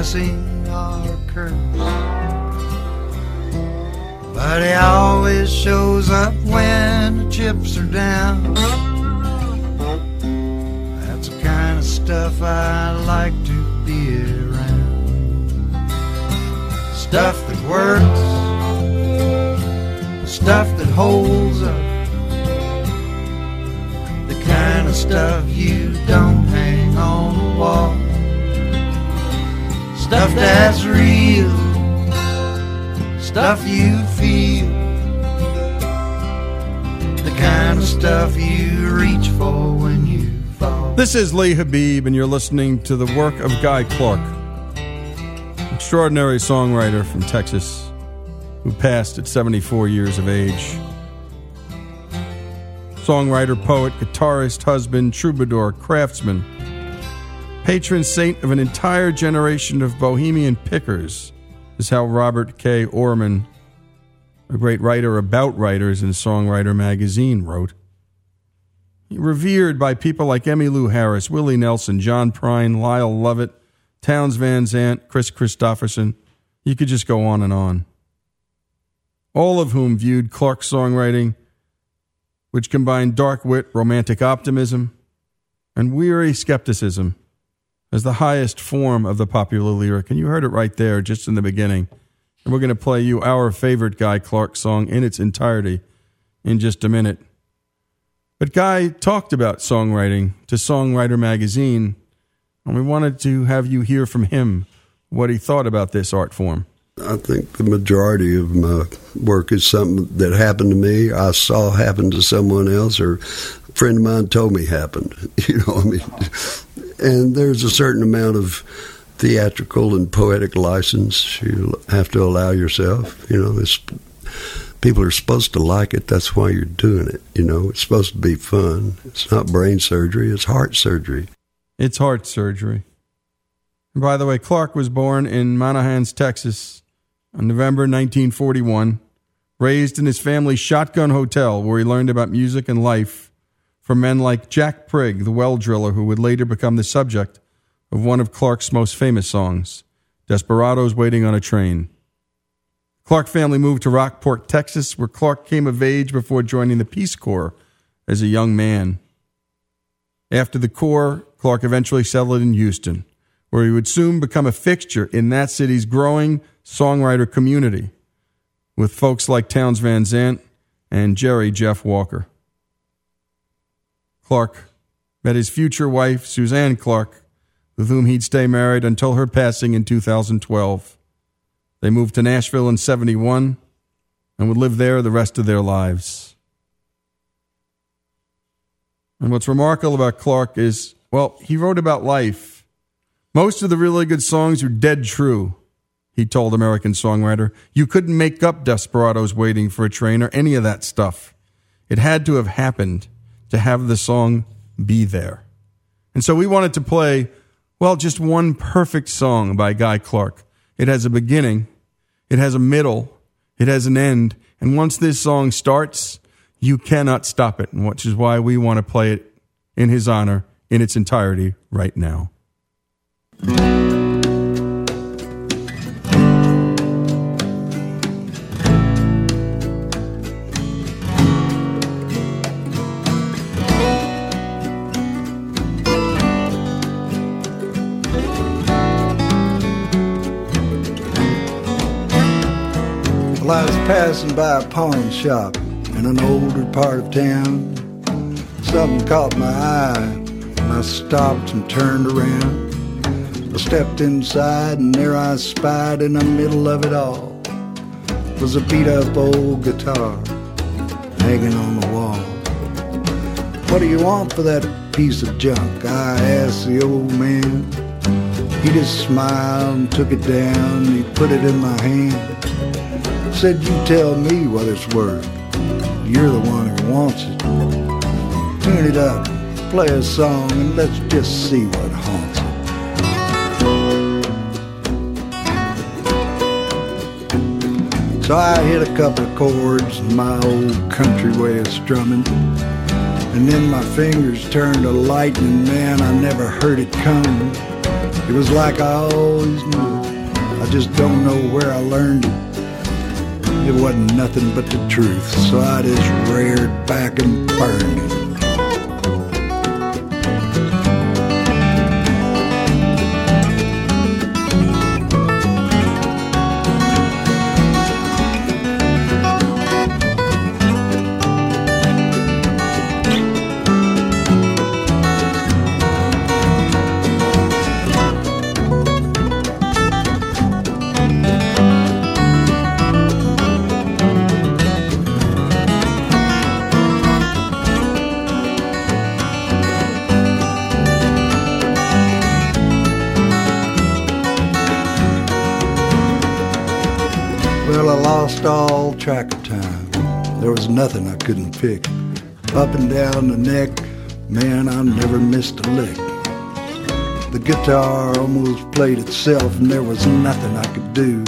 blessing curse. But he always shows up when the chips are down. That's the kind of stuff I like to be around. Stuff that works, stuff that holds up the kind of stuff you don't hang on the wall. Stuff that's real, stuff you feel, the kind of stuff you reach for when you fall. This is Lee Habib, and you're listening to the work of Guy Clark, extraordinary songwriter from Texas who passed at 74 years of age. Songwriter, poet, guitarist, husband, troubadour, craftsman, patron saint of an entire generation of bohemian pickers, is how Robert K. Oermann, a great writer about writers in Songwriter magazine, wrote. Revered by people like Emmylou Harris, Willie Nelson, John Prine, Lyle Lovett, Townes Van Zandt, Kris Kristofferson. You could just go on and on. All of whom viewed Clark's songwriting, which combined dark wit, romantic optimism, and weary skepticism, as the highest form of the popular lyric. And you heard it right there, just in the beginning. And we're going to play you our favorite Guy Clark song in its entirety in just a minute. But Guy talked about songwriting to Songwriter magazine, and we wanted to have you hear from him what he thought about this art form. I think the majority of my work is something that happened to me, I saw happen to someone else, or a friend of mine told me happened. You know, I mean, and there's a certain amount of theatrical and poetic license you have to allow yourself. You know, it's, people are supposed to like it. That's why you're doing it. You know, it's supposed to be fun. It's not brain surgery. It's heart surgery. It's heart surgery. By the way, Clark was born in Monahans, Texas, on November 1941. Raised in his family's shotgun hotel, where he learned about music and life from men like Jack Prigg, the well driller, who would later become the subject of one of Clark's most famous songs, Desperados Waiting on a Train. Clark family moved to Rockport, Texas, where Clark came of age before joining the Peace Corps as a young man. After the Corps, Clark eventually settled in Houston, where he would soon become a fixture in that city's growing songwriter community with folks like Townes Van Zandt and Jerry Jeff Walker. Clark met his future wife, Suzanne Clark, with whom he'd stay married until her passing in 2012. They moved to Nashville in 71 and would live there the rest of their lives. And what's remarkable about Clark is, well, he wrote about life. Most of the really good songs are dead true, he told American songwriter. You couldn't make up Desperados Waiting for a Train or any of that stuff. It had to have happened to have the song be there. And so we wanted to play, well, just one perfect song by Guy Clark. It has a beginning, it has a middle, it has an end. And once this song starts, you cannot stop it, which is why we want to play it in his honor in its entirety right now. Passing by a pawn shop in an older part of town. Something caught my eye, and I stopped and turned around. I stepped inside, and there I spied in the middle of it all was a beat up old guitar hanging on the wall. What do you want for that piece of junk? I asked the old man. He just smiled and took it down. He put it in my hand. Said, You tell me what it's worth. You're the one who wants it. Tune it up, play a song, and let's just see what haunts it. So I hit a couple of chords in my old country way of strumming. And then my fingers turned to lightning, man, I never heard it coming. It was like I always knew. I just don't know where I learned it. It wasn't nothing but the truth, so I just reared back and burned. Nothing I couldn't pick. Up and down the neck, man, I never missed a lick. The guitar almost played itself, and there was nothing I could do.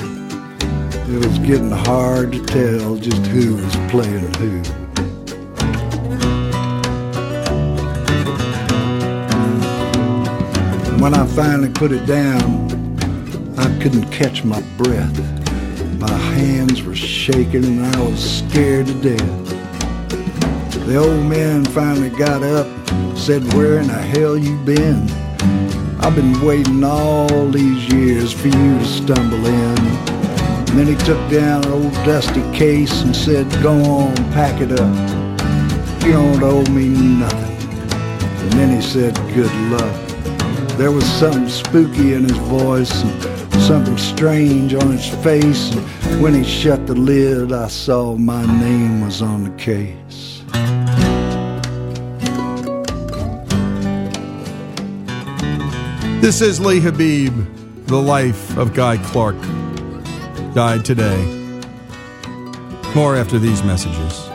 It was getting hard to tell just who was playing who. When I finally put it down, I couldn't catch my breath. My hands were shaking and I was scared to death. The old man finally got up, said, Where in the hell you been? I've been waiting all these years for you to stumble in. And then he took down an old dusty case and said, Go on, pack it up. You don't owe me nothing. And then he said, Good luck. There was something spooky in his voice. And something strange on his face. And when he shut the lid, I saw my name was on the case. This is Lee Habib, the life of Guy Clark, died today. More after these messages.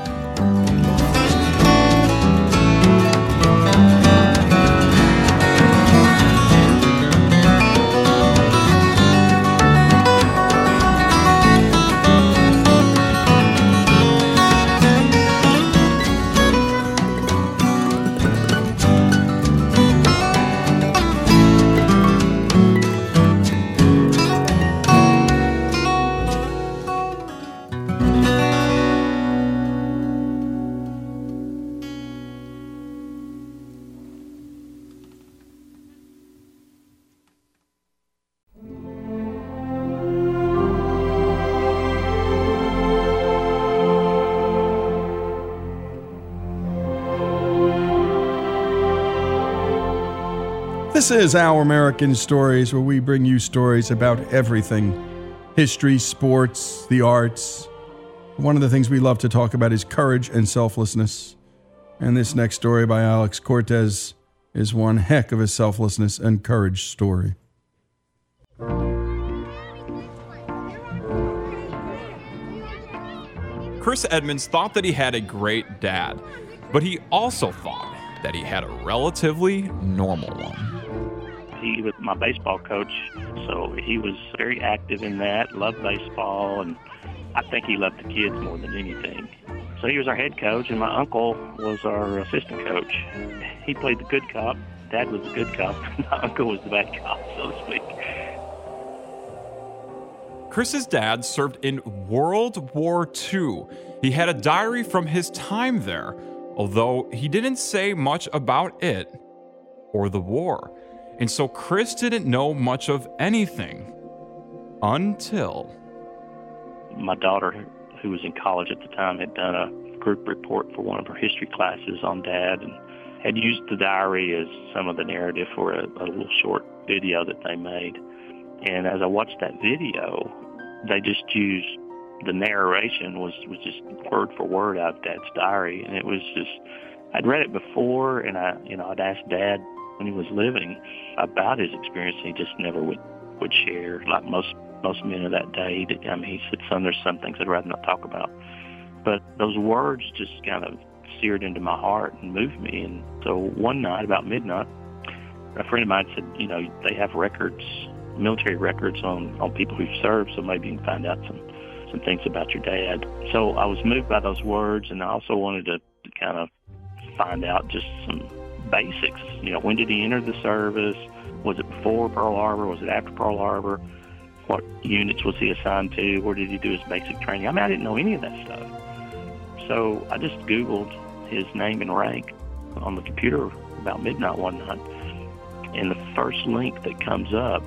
This is Our American Stories, where we bring you stories about everything history, sports, the arts. One of the things we love to talk about is courage and selflessness. And this next story by Alex Cortez is one heck of a selflessness and courage story. Chris Edmonds thought that he had a great dad, but he also thought that he had a relatively normal one. He was my baseball coach, so he was very active in that, loved baseball, and I think he loved the kids more than anything. So he was our head coach, and my uncle was our assistant coach. He played the good cop. Dad was the good cop. my uncle was the bad cop, so to speak. Chris's dad served in World War II. He had a diary from his time there, although he didn't say much about it or the war. And so Chris didn't know much of anything until. My daughter, who was in college at the time, had done a group report for one of her history classes on dad and had used the diary as some of the narrative for a, a little short video that they made. And as I watched that video, they just used the narration was was just word for word out of Dad's diary, and it was just I'd read it before, and I you know I'd asked Dad when he was living about his experience. He just never would would share like most most men of that day. I mean, he said some there's some things I'd rather not talk about, but those words just kind of seared into my heart and moved me. And so one night about midnight, a friend of mine said, you know, they have records, military records on on people who've served, so maybe you can find out some some things about your dad. So I was moved by those words, and I also wanted to kind of find out just some basics. You know, when did he enter the service? Was it before Pearl Harbor? Was it after Pearl Harbor? What units was he assigned to? Where did he do his basic training? I mean, I didn't know any of that stuff. So I just Googled his name and rank on the computer about midnight one night. And the first link that comes up,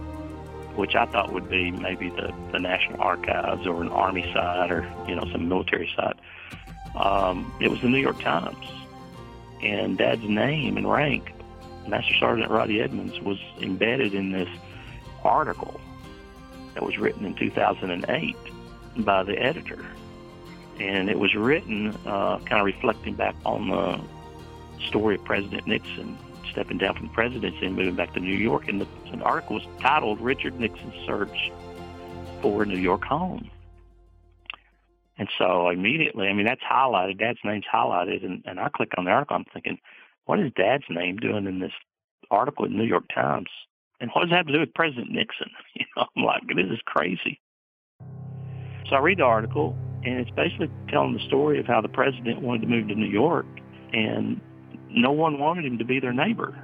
which I thought would be maybe the, the National Archives or an Army site or, you know, some military site, um, it was the New York Times. And Dad's name and rank, Master Sergeant Roddy Edmonds, was embedded in this article that was written in 2008 by the editor and it was written uh, kind of reflecting back on the story of President Nixon stepping down from the presidency and moving back to New York. And the, the article was titled "Richard Nixon's Search for a New York Home." And so immediately, I mean, that's highlighted. Dad's name's highlighted, and, and I click on the article. I'm thinking, what is Dad's name doing in this article in the New York Times? And what does that have to do with President Nixon? You know, I'm like, this is crazy. So I read the article, and it's basically telling the story of how the president wanted to move to New York, and no one wanted him to be their neighbor.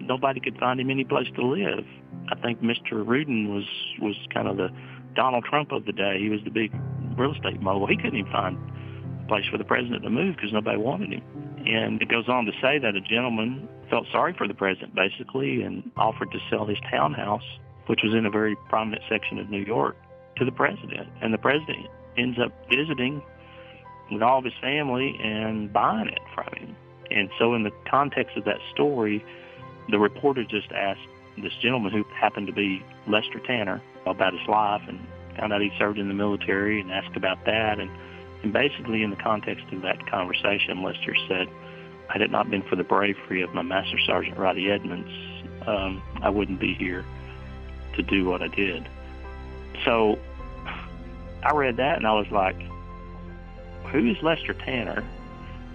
Nobody could find him any place to live. I think Mr. Rudin was was kind of the Donald Trump of the day. He was the big real estate mogul. He couldn't even find a place for the president to move because nobody wanted him. And it goes on to say that a gentleman felt sorry for the president, basically, and offered to sell his townhouse, which was in a very prominent section of New York, to the president. And the president ends up visiting with all of his family and buying it from him. And so, in the context of that story, the reporter just asked this gentleman who happened to be Lester Tanner about his life and found out he served in the military and asked about that. And, and basically, in the context of that conversation, Lester said, had it not been for the bravery of my Master Sergeant Roddy Edmonds, um, I wouldn't be here to do what I did. So I read that and I was like, who is Lester Tanner?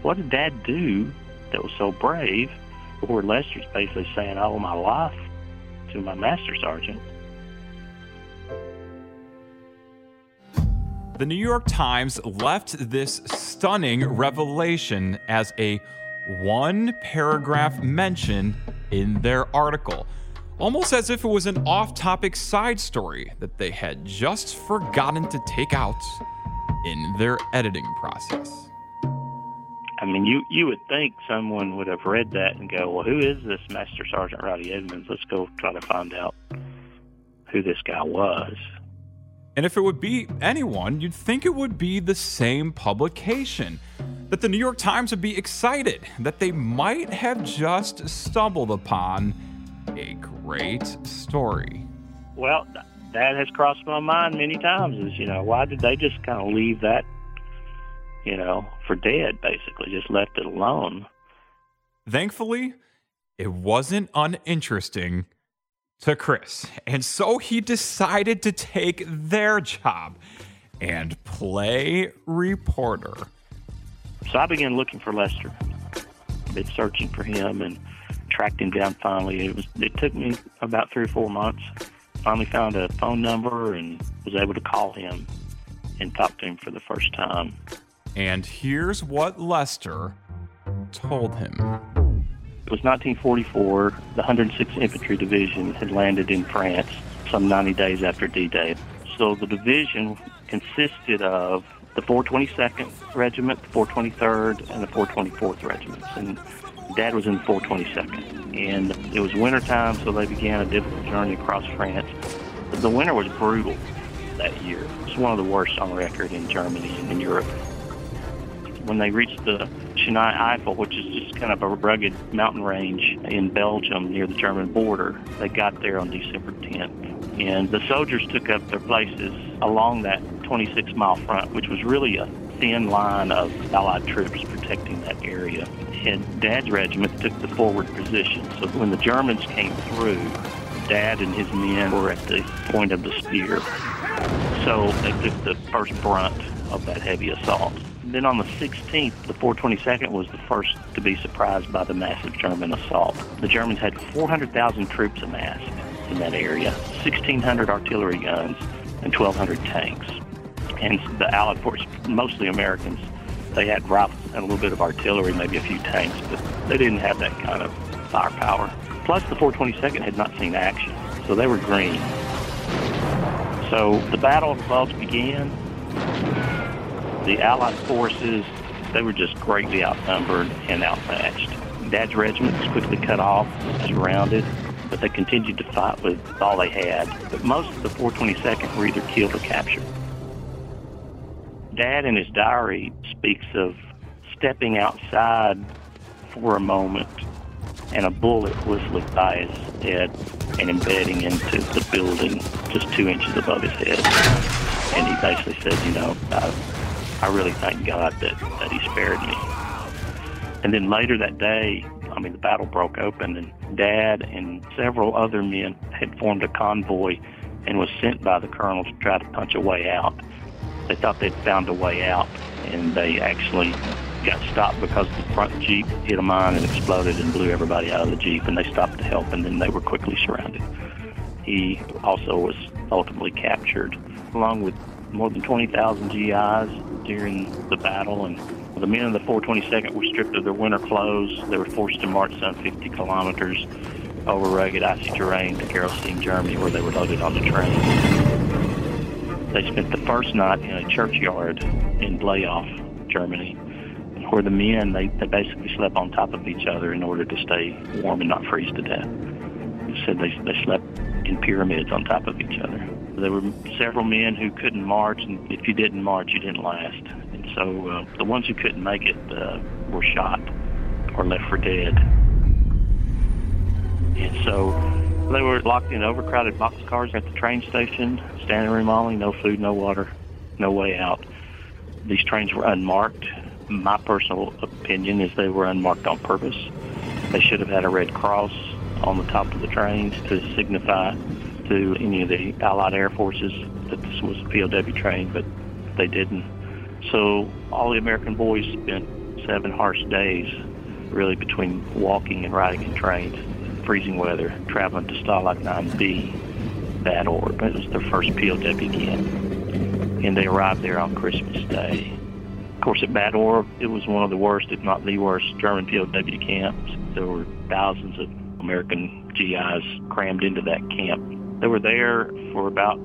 What did Dad do that was so brave? Where Lester's basically saying, I owe my life to my Master Sergeant. The New York Times left this stunning revelation as a one paragraph mention in their article almost as if it was an off topic side story that they had just forgotten to take out in their editing process. I mean, you, you would think someone would have read that and go, well, who is this Master Sergeant Roddy Edmonds? Let's go try to find out who this guy was. And if it would be anyone, you'd think it would be the same publication. That the New York Times would be excited that they might have just stumbled upon a great story. Well, that has crossed my mind many times. Is you know why did they just kind of leave that, you know, for dead? Basically, just left it alone. Thankfully, it wasn't uninteresting to Chris, and so he decided to take their job and play reporter. So I began looking for Lester. I've Been searching for him and tracked him down finally. It was it took me about three or four months. Finally found a phone number and was able to call him and talk to him for the first time. And here's what Lester told him. It was 1944. The 106th Infantry Division had landed in France some 90 days after D-Day. So the division consisted of the 422nd Regiment, the 423rd, and the 424th Regiments. And Dad was in the 422nd, and it was wintertime, so they began a difficult journey across France. The winter was brutal that year. It was one of the worst on record in Germany and in Europe. When they reached the Schnee Eifel, which is just kind of a rugged mountain range in Belgium near the German border, they got there on December 10th. And the soldiers took up their places along that 26 mile front, which was really a thin line of Allied troops protecting that area and Dad's regiment took the forward position. So when the Germans came through, Dad and his men were at the point of the spear. So they took the first brunt of that heavy assault. Then on the 16th, the 422nd was the first to be surprised by the massive German assault. The Germans had 400,000 troops amassed in that area, 1,600 artillery guns, and 1,200 tanks. And the Allied forces, mostly Americans, they had rifles and a little bit of artillery, maybe a few tanks, but they didn't have that kind of firepower. Plus, the 422nd had not seen action, so they were green. So the Battle of the Bulge began. The Allied forces, they were just greatly outnumbered and outmatched. Dad's regiment was quickly cut off, surrounded, but they continued to fight with all they had. But most of the 422nd were either killed or captured. Dad in his diary speaks of stepping outside for a moment and a bullet whistling by his head and embedding into the building just two inches above his head. And he basically said, you know, I, I really thank God that, that he spared me. And then later that day, I mean, the battle broke open, and Dad and several other men had formed a convoy and was sent by the colonel to try to punch a way out. They thought they'd found a way out, and they actually got stopped because the front Jeep hit a mine and exploded and blew everybody out of the Jeep, and they stopped to help, and then they were quickly surrounded. He also was ultimately captured, along with more than 20,000 GIs during the battle, and the men of the 422nd were stripped of their winter clothes. They were forced to march some 50 kilometers over rugged, icy terrain to Gerolstein, Germany, where they were loaded on the train. They spent the first night in a churchyard in Bleialf, Germany, where the men, they, they basically slept on top of each other in order to stay warm and not freeze to death. They said they, they slept in pyramids on top of each other. There were several men who couldn't march, and if you didn't march, you didn't last. And so uh, the ones who couldn't make it uh, were shot or left for dead. And so they were locked in overcrowded boxcars at the train station, standing room only, no food, no water, no way out. These trains were unmarked. My personal opinion is they were unmarked on purpose. They should have had a red cross on the top of the trains to signify to any of the Allied Air Forces that this was a POW train, but they didn't. So all the American boys spent seven harsh days really between walking and riding in trains, freezing weather, traveling to Stalag 9B, Bad Orb. It was their first POW camp. And they arrived there on Christmas Day. Of course, at Bad Orb, it was one of the worst, if not the worst, German POW camps. There were thousands of American GIs crammed into that camp. They were there for about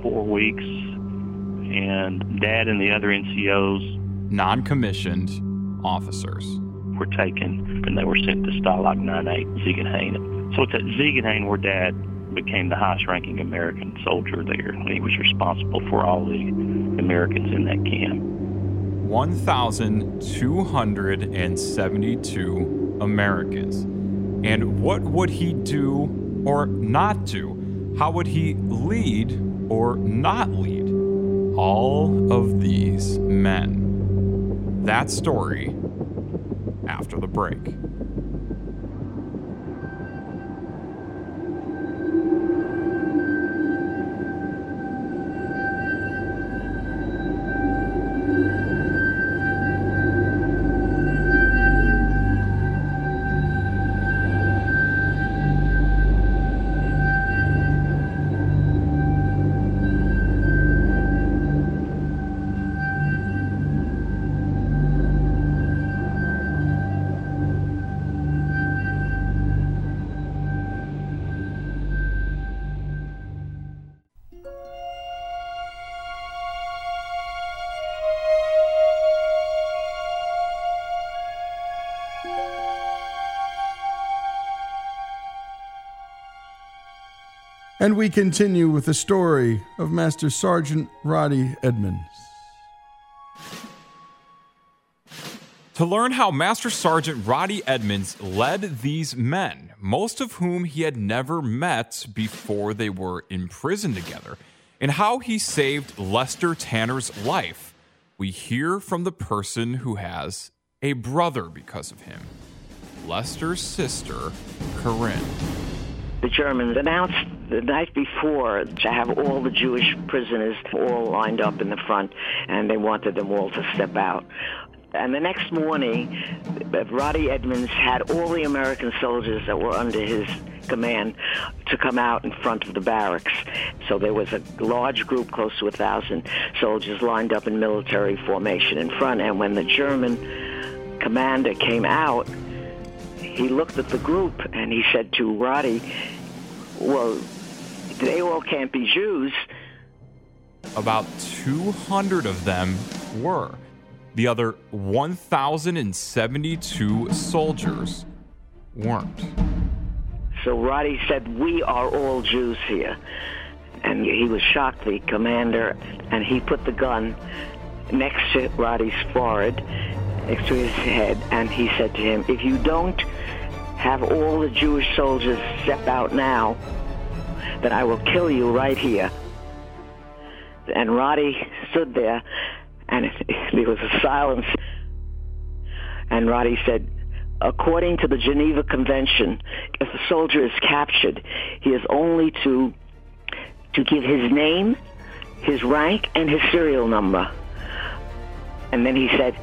four weeks, and Dad and the other NCOs, non-commissioned officers, were taken and they were sent to Stalag 9A Ziegenhain. So it's at Ziegenhain where Dad became the highest-ranking American soldier there. He was responsible for all the Americans in that camp. 1,272 Americans. And what would he do or not do? How would he lead or not lead all of these men? That story after the break. And we continue with the story of Master Sergeant Roddy Edmonds. To learn how Master Sergeant Roddy Edmonds led these men, most of whom he had never met before they were in prison together, and how he saved Lester Tanner's life, we hear from the person who has a brother because of him Lester's sister, Corinne. The Germans announced the night before to have all the Jewish prisoners all lined up in the front, and they wanted them all to step out. And the next morning, Roddy Edmonds had all the American soldiers that were under his command to come out in front of the barracks. So there was a large group, close to a thousand soldiers, lined up in military formation in front. And when the German commander came out, he looked at the group and he said to Roddy, Well, they all can't be Jews. About 200 of them were. The other 1,072 soldiers weren't. So Roddy said, We are all Jews here. And he was shocked, the commander, and he put the gun next to Roddy's forehead, next to his head, and he said to him, If you don't have all the Jewish soldiers step out now, then I will kill you right here. And Roddy stood there, and there was a silence. And Roddy said, according to the Geneva Convention, if a soldier is captured, he is only to to give his name, his rank, and his serial number. And then he said,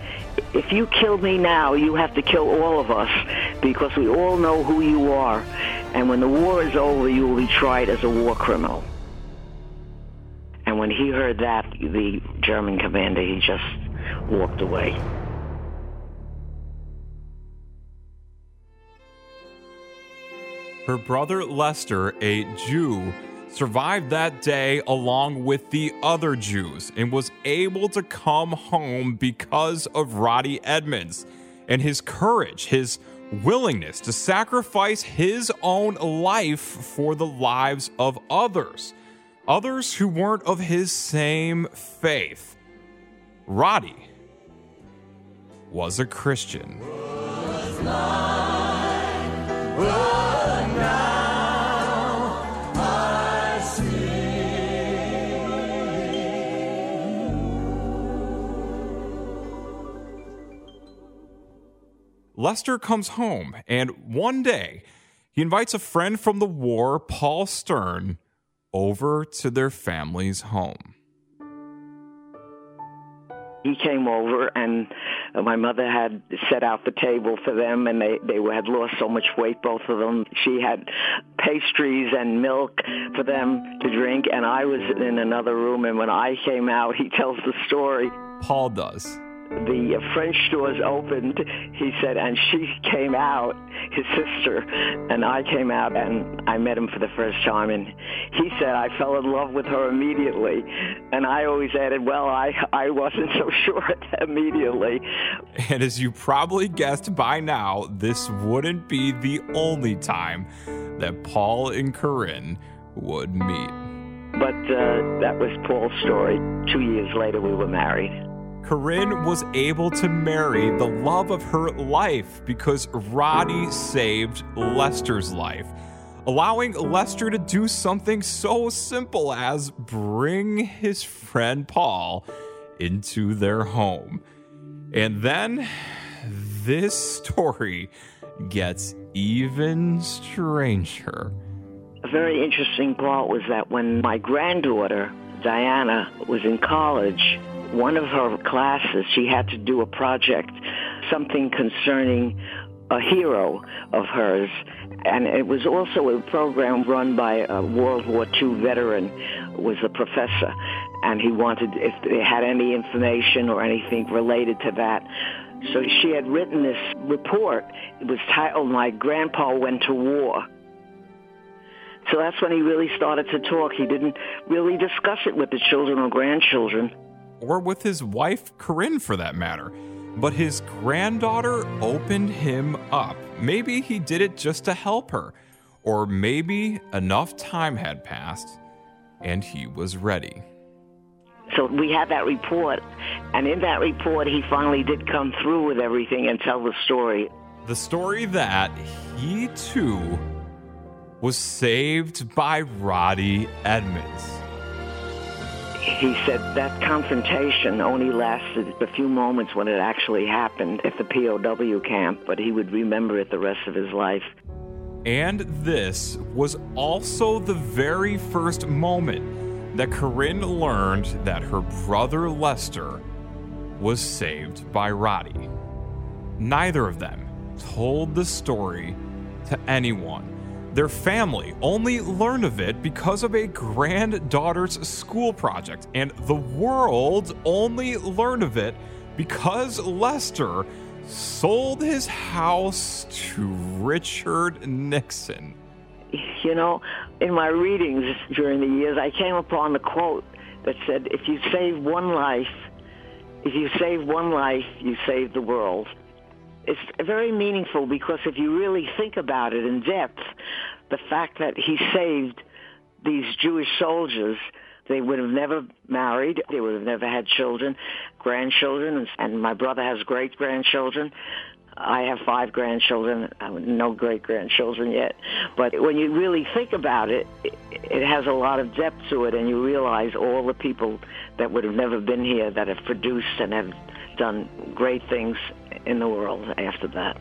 if you kill me now, you have to kill all of us because we all know who you are. And when the war is over, you will be tried as a war criminal. And when he heard that, the German commander, he just walked away. Her brother Lester, a Jew, survived that day along with the other Jews and was able to come home because of Roddy Edmonds and his courage, his willingness to sacrifice his own life for the lives of others, others who weren't of his same faith. Roddy was a Christian. Lester comes home, and one day he invites a friend from the war, Paul Stern, over to their family's home. He came over, and my mother had set out the table for them, and they, they had lost so much weight, both of them. She had pastries and milk for them to drink, and I was in another room, and when I came out, he tells the story. Paul does the French doors opened, he said, and she came out, his sister, and I came out and I met him for the first time. And he said, I fell in love with her immediately. And I always added, well, I, I wasn't so sure immediately. And as you probably guessed by now, this wouldn't be the only time that Paul and Corinne would meet. But uh, that was Paul's story. Two years later, we were married. Corinne was able to marry the love of her life because Roddy saved Lester's life, allowing Lester to do something so simple as bring his friend Paul into their home. And then this story gets even stranger. A very interesting part was that when my granddaughter, Diana, was in college, one of her classes, she had to do a project, something concerning a hero of hers. And it was also a program run by a World War II veteran, was a professor. And he wanted, if they had any information or anything related to that. So she had written this report. It was titled, My Grandpa Went to War. So that's when he really started to talk. He didn't really discuss it with the children or grandchildren or with his wife, Corinne for that matter. But his granddaughter opened him up. Maybe he did it just to help her, or maybe enough time had passed and he was ready. So we had that report, and in that report, he finally did come through with everything and tell the story. The story that he too was saved by Roddy Edmonds he said that confrontation only lasted a few moments when it actually happened at the POW camp, but he would remember it the rest of his life. And this was also the very first moment that Corinne learned that her brother Lester was saved by Roddy. Neither of them told the story to anyone their family only learned of it because of a granddaughter's school project, and the world only learned of it because Lester sold his house to Richard Nixon. You know, in my readings during the years, I came upon the quote that said, if you save one life, if you save one life, you save the world. It's very meaningful because if you really think about it in depth, the fact that he saved these Jewish soldiers, they would have never married, they would have never had children, grandchildren, and my brother has great grandchildren. I have five grandchildren, uh, no great grandchildren yet. But when you really think about it, it has a lot of depth to it, and you realize all the people that would have never been here that have produced and have done great things in the world after that.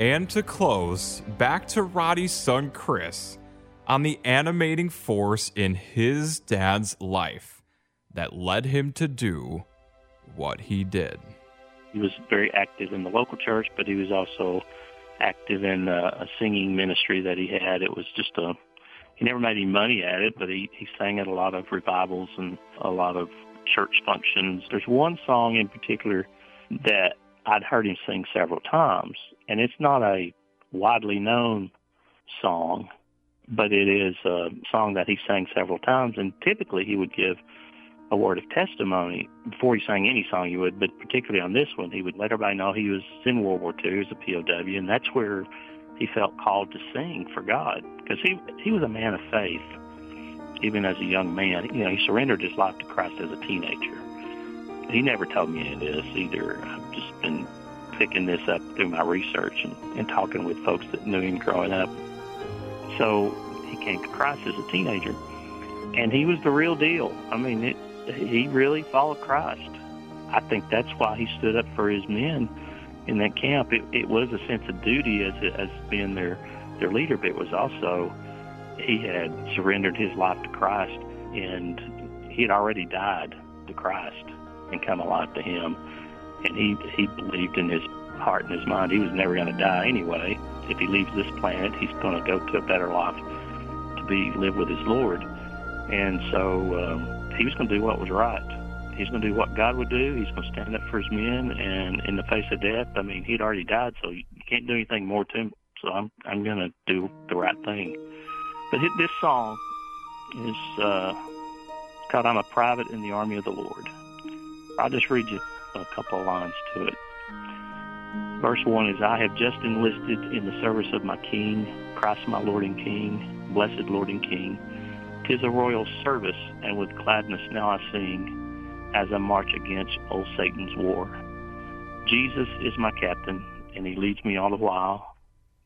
And to close, back to Roddy's son Chris on the animating force in his dad's life that led him to do what he did. He was very active in the local church, but he was also active in a, a singing ministry that he had. It was just a he never made any money at it, but he, he sang at a lot of revivals and a lot of church functions. There's one song in particular that I'd heard him sing several times, and it's not a widely known song, but it is a song that he sang several times, and typically he would give a word of testimony before he sang any song he would, but particularly on this one, he would let everybody know he was in World War II as a POW, and that's where he felt called to sing for God because he he was a man of faith, even as a young man. You know, he surrendered his life to Christ as a teenager. He never told me any of this either. I've just been picking this up through my research and, and talking with folks that knew him growing up. So he came to Christ as a teenager, and he was the real deal. I mean, it, he really followed Christ. I think that's why he stood up for his men in that camp. It, it was a sense of duty as as being their their leader, but it was also he had surrendered his life to Christ, and he had already died to Christ and come alive to Him. And he he believed in his heart and his mind he was never going to die anyway. If he leaves this planet, he's going to go to a better life to be live with his Lord. And so. Um, he was going to do what was right. He's going to do what God would do. He's going to stand up for his men, and in the face of death, I mean, he'd already died, so you can't do anything more to him. So I'm I'm going to do the right thing. But this song is uh, called "I'm a Private in the Army of the Lord." I'll just read you a couple of lines to it. Verse one is, "I have just enlisted in the service of my King, Christ, my Lord and King, blessed Lord and King." Tis a royal service, and with gladness now I sing, as I march against old Satan's war. Jesus is my captain, and he leads me all the while,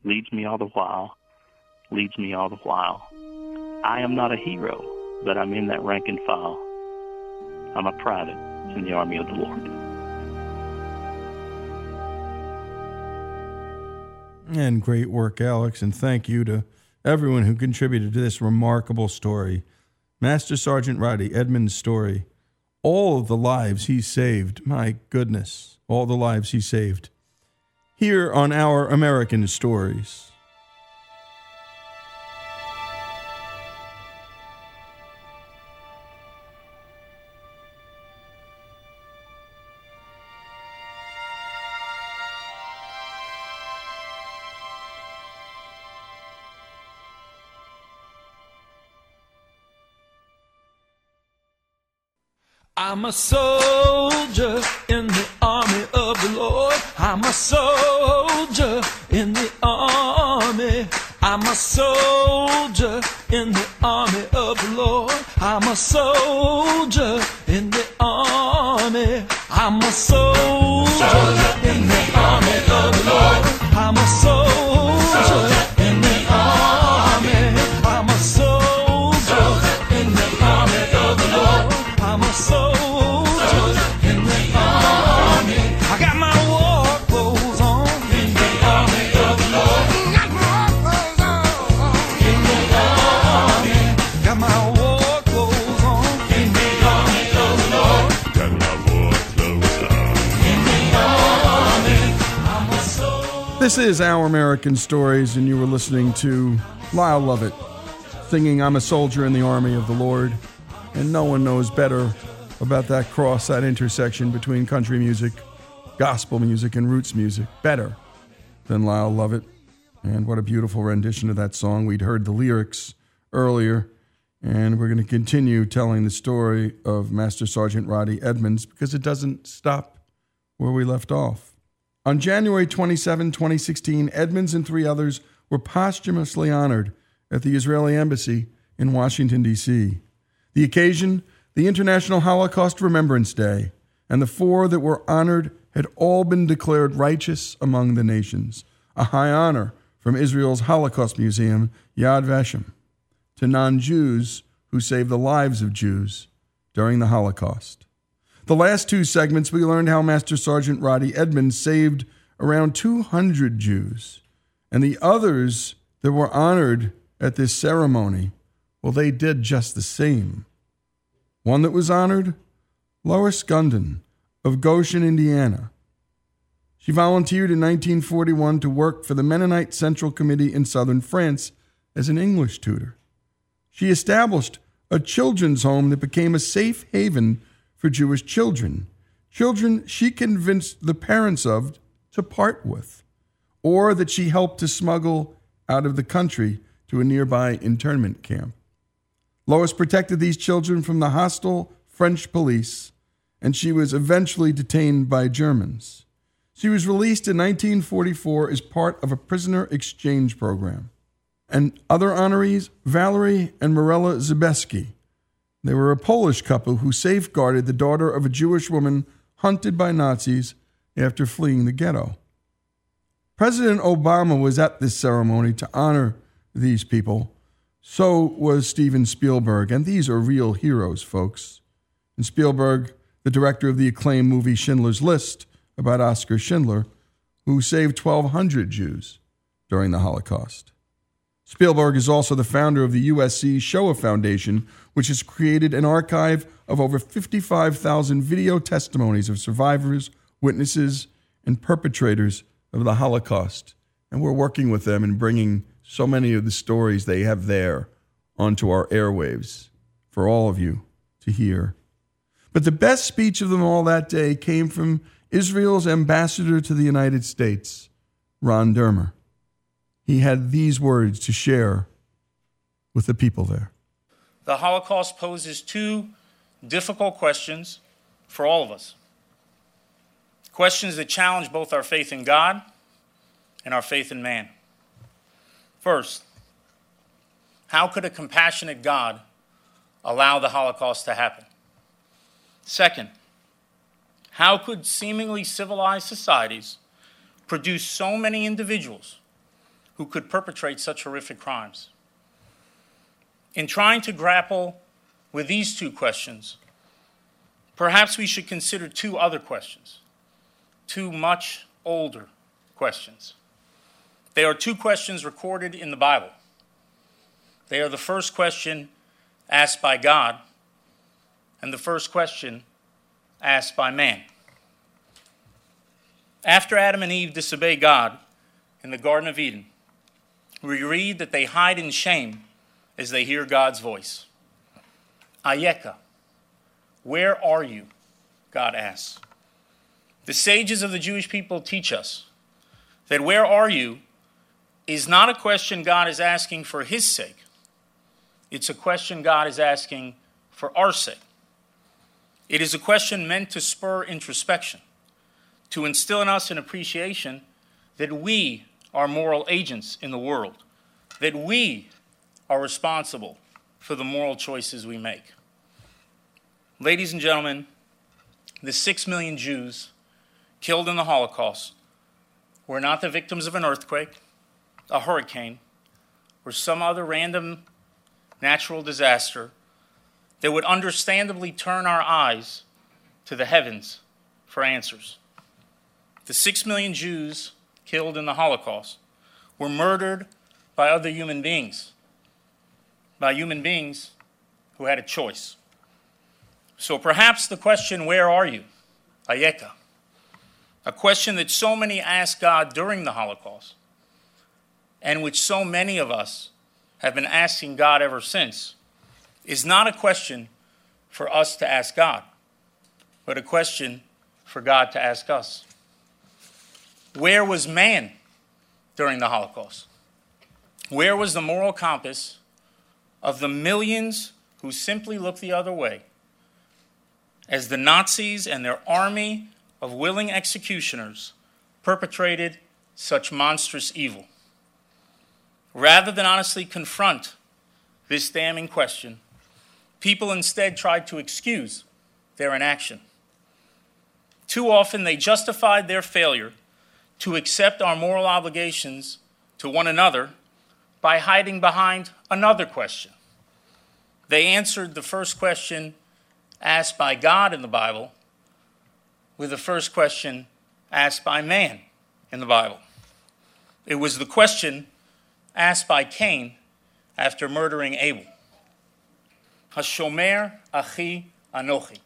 leads me all the while, leads me all the while. I am not a hero, but I'm in that rank and file. I'm a private in the army of the Lord. And great work, Alex, and thank you to everyone who contributed to this remarkable story. Master Sergeant Roddy Edmonds' story, all the lives he saved. My goodness, all the lives he saved. Here on Our American Stories. I'm a soldier in the army of the Lord. I'm a soldier in the army. I'm a soldier in the army of the Lord. I'm a soldier in the army. I'm a soldier in the army of the Lord. I'm a soldier. This is Our American Stories, and you were listening to Lyle Lovett singing I'm a Soldier in the Army of the Lord. And no one knows better about that cross, that intersection between country music gospel music and roots music better than Lyle Lovett. And what a beautiful rendition of that song. We'd heard the lyrics earlier, and we're going to continue telling the story of Master Sergeant Roddy Edmonds because it doesn't stop where we left off. On January 27, 2016, Edmonds and three others were posthumously honored at the Israeli Embassy in Washington, D.C. The occasion, the International Holocaust Remembrance Day, and the four that were honored had all been declared righteous among the nations, a high honor from Israel's Holocaust Museum, Yad Vashem, to non Jews who saved the lives of Jews during the Holocaust. The last two segments, we learned how Master Sergeant Roddy Edmonds saved around 200 Jews, and the others that were honored at this ceremony, well, they did just the same. One that was honored, Lois Gunden of Goshen, Indiana. She volunteered in 1941 to work for the Mennonite Central Committee in southern France as an English tutor. She established a children's home that became a safe haven for Jewish children, children she convinced the parents of to part with, or that she helped to smuggle out of the country to a nearby internment camp. Lois protected these children from the hostile French police, and she was eventually detained by Germans. She was released in 1944 as part of a prisoner exchange program. And other honorees, Valerie and Morella Zabeski. They were a Polish couple who safeguarded the daughter of a Jewish woman hunted by Nazis after fleeing the ghetto. President Obama was at this ceremony to honor these people. So was Steven Spielberg, and these are real heroes, folks. And Spielberg, the director of the acclaimed movie Schindler's List about Oskar Schindler, who saved 1,200 Jews during the Holocaust. Spielberg is also the founder of the USC Shoah Foundation, which has created an archive of over 55,000 video testimonies of survivors, witnesses, and perpetrators of the Holocaust. And we're working with them and bringing so many of the stories they have there onto our airwaves for all of you to hear. But the best speech of them all that day came from Israel's ambassador to the United States, Ron Dermer. He had these words to share with the people there. The Holocaust poses two difficult questions for all of us. Questions that challenge both our faith in God and our faith in man. First, how could a compassionate God allow the Holocaust to happen? Second, how could seemingly civilized societies produce so many individuals who could perpetrate such horrific crimes? In trying to grapple with these two questions, perhaps we should consider two other questions, two much older questions. They are two questions recorded in the Bible. They are the first question asked by God and the first question asked by man. After Adam and Eve disobey God in the Garden of Eden, we read that they hide in shame as they hear God's voice. Ayeka, where are you? God asks. The sages of the Jewish people teach us that where are you is not a question God is asking for his sake. It's a question God is asking for our sake. It is a question meant to spur introspection, to instill in us an appreciation that we are moral agents in the world, that we are responsible for the moral choices we make. Ladies and gentlemen, the six million Jews killed in the Holocaust were not the victims of an earthquake a hurricane, or some other random natural disaster that would understandably turn our eyes to the heavens for answers. The six million Jews killed in the Holocaust were murdered by other human beings, by human beings who had a choice. So perhaps the question, Where are you? Ayeka. A question that so many asked God during the Holocaust and which so many of us have been asking God ever since, is not a question for us to ask God, but a question for God to ask us. Where was man during the Holocaust? Where was the moral compass of the millions who simply looked the other way as the Nazis and their army of willing executioners perpetrated such monstrous evil? Rather than honestly confront this damning question, people instead tried to excuse their inaction. Too often they justified their failure to accept our moral obligations to one another by hiding behind another question. They answered the first question asked by God in the Bible with the first question asked by man in the Bible. It was the question asked by Cain after murdering Abel. Hashomer achi anochi.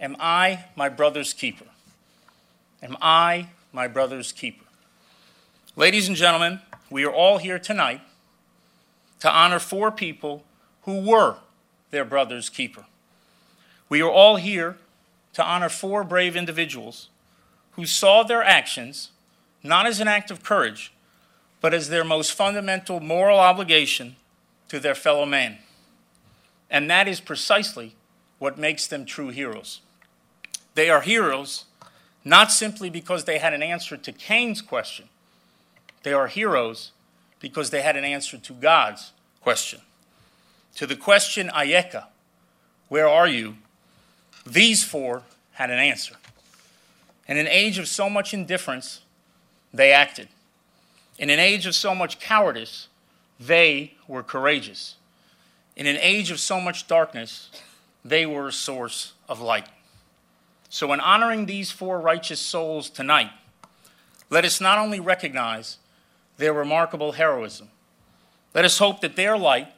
Am I my brother's keeper? Am I my brother's keeper? Ladies and gentlemen, we are all here tonight to honor four people who were their brother's keeper. We are all here to honor four brave individuals who saw their actions not as an act of courage, but as their most fundamental moral obligation to their fellow man. And that is precisely what makes them true heroes. They are heroes not simply because they had an answer to Cain's question, they are heroes because they had an answer to God's question. To the question, Ayeka, where are you? These four had an answer. In an age of so much indifference, they acted. In an age of so much cowardice, they were courageous. In an age of so much darkness, they were a source of light. So, in honoring these four righteous souls tonight, let us not only recognize their remarkable heroism, let us hope that their light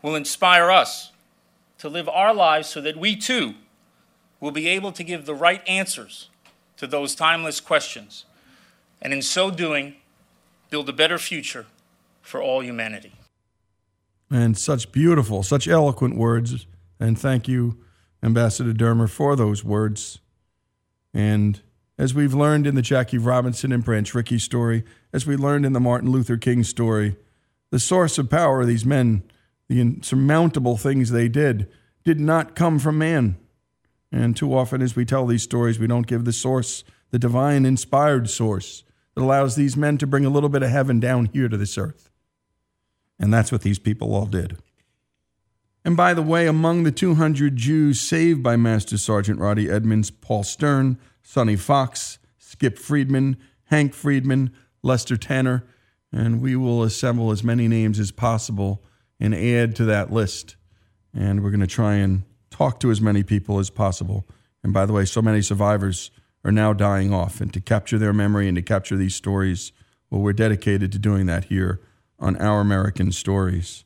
will inspire us to live our lives so that we too will be able to give the right answers to those timeless questions, and in so doing, build a better future for all humanity. And such beautiful, such eloquent words. And thank you, Ambassador Dermer, for those words. And as we've learned in the Jackie Robinson and Branch Rickey story, as we learned in the Martin Luther King story, the source of power of these men, the insurmountable things they did, did not come from man. And too often, as we tell these stories, we don't give the source, the divine inspired source that allows these men to bring a little bit of heaven down here to this earth. And that's what these people all did. And by the way, among the 200 Jews saved by Master Sergeant Roddy Edmonds, Paul Stern, Sonny Fox, Skip Friedman, Hank Friedman, Lester Tanner, and we will assemble as many names as possible and add to that list. And we're going to try and talk to as many people as possible. And by the way, so many survivors are now dying off. And to capture their memory and to capture these stories, well, we're dedicated to doing that here on Our American Stories.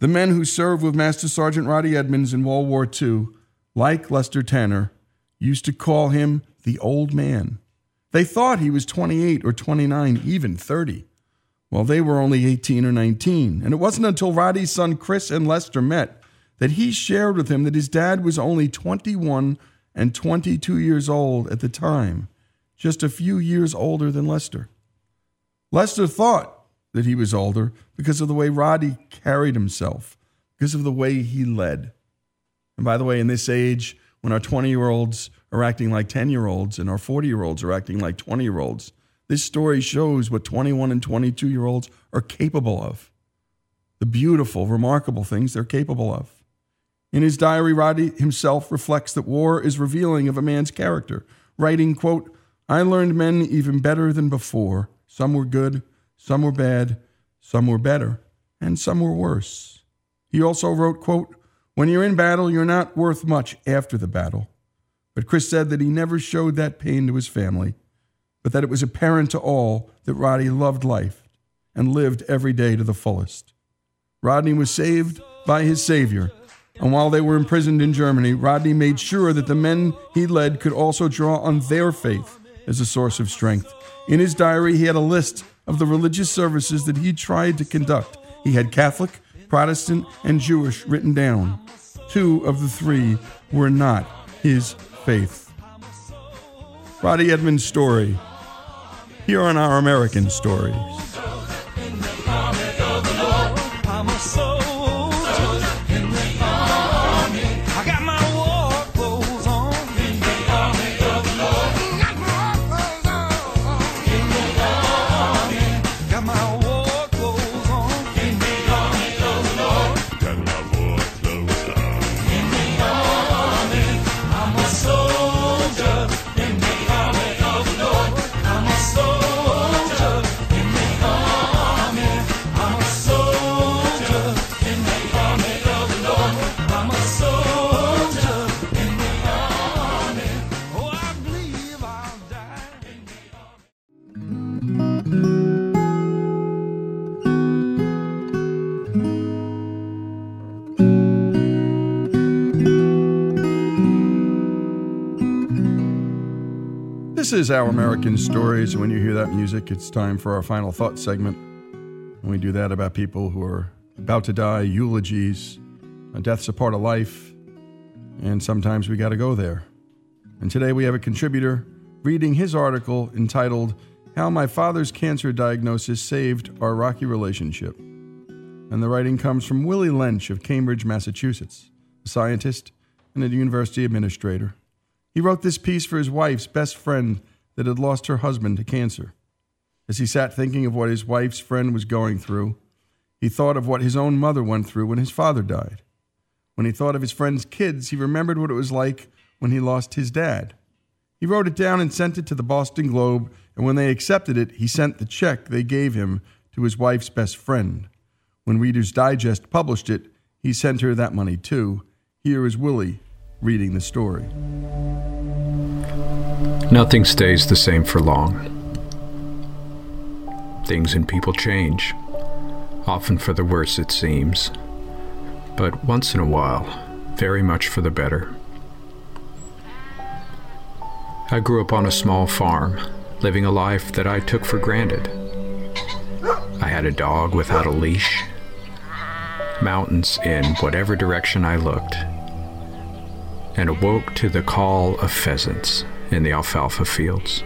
The men who served with Master Sergeant Roddy Edmonds in World War II, like Lester Tanner, used to call him the old man. They thought he was 28 or 29, even 30. Well, they were only 18 or 19. And it wasn't until Roddy's son Chris and Lester met that he shared with him that his dad was only 21 and 22 years old at the time, just a few years older than Lester. Lester thought that he was older because of the way Roddy carried himself, because of the way he led. And by the way, in this age, when our 20 year olds are acting like 10 year olds and our 40 year olds are acting like 20 year olds, this story shows what 21 and 22 year olds are capable of. The beautiful, remarkable things they're capable of. In his diary, Roddy himself reflects that war is revealing of a man's character, writing, quote, I learned men even better than before. Some were good, some were bad, some were better, and some were worse. He also wrote, quote, When you're in battle, you're not worth much after the battle. But Chris said that he never showed that pain to his family, but that it was apparent to all that Roddy loved life and lived every day to the fullest. Rodney was saved by his Savior and while they were imprisoned in Germany, Rodney made sure that the men he led could also draw on their faith as a source of strength. In his diary, he had a list of the religious services that he tried to conduct. He had Catholic, Protestant, and Jewish written down. Two of the three were not his faith. Roddy Edmonds' story here on Our American Stories. Is Our American Stories. When you hear that music, it's time for our final thought segment. And we do that about people who are about to die, eulogies. A death's a part of life, and sometimes we got to go there. And today we have a contributor reading his article entitled How My Father's Cancer Diagnosis Saved Our Rocky Relationship. And the writing comes from Willie Lynch of Cambridge, Massachusetts, a scientist and a university administrator. He wrote this piece for his wife's best friend that had lost her husband to cancer. As he sat thinking of what his wife's friend was going through, he thought of what his own mother went through when his father died. When he thought of his friend's kids, he remembered what it was like when he lost his dad. He wrote it down and sent it to the Boston Globe, and when they accepted it, he sent the check they gave him to his wife's best friend. When Reader's Digest published it, he sent her that money too. Here is Willie reading the story. Nothing stays the same for long. Things and people change, often for the worse, it seems, but once in a while, very much for the better. I grew up on a small farm, living a life that I took for granted. I had a dog without a leash, mountains in whatever direction I looked, and awoke to the call of pheasants in the alfalfa fields.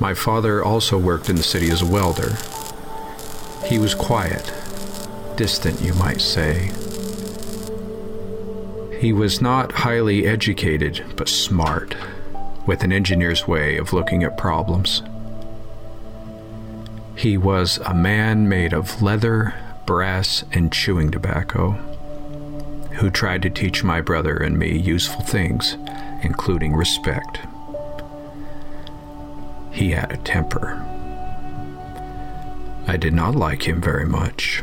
My father also worked in the city as a welder. He was quiet, distant, you might say. He was not highly educated, but smart, with an engineer's way of looking at problems. He was a man made of leather, brass, and chewing tobacco who tried to teach my brother and me useful things, including respect. He had a temper. I did not like him very much.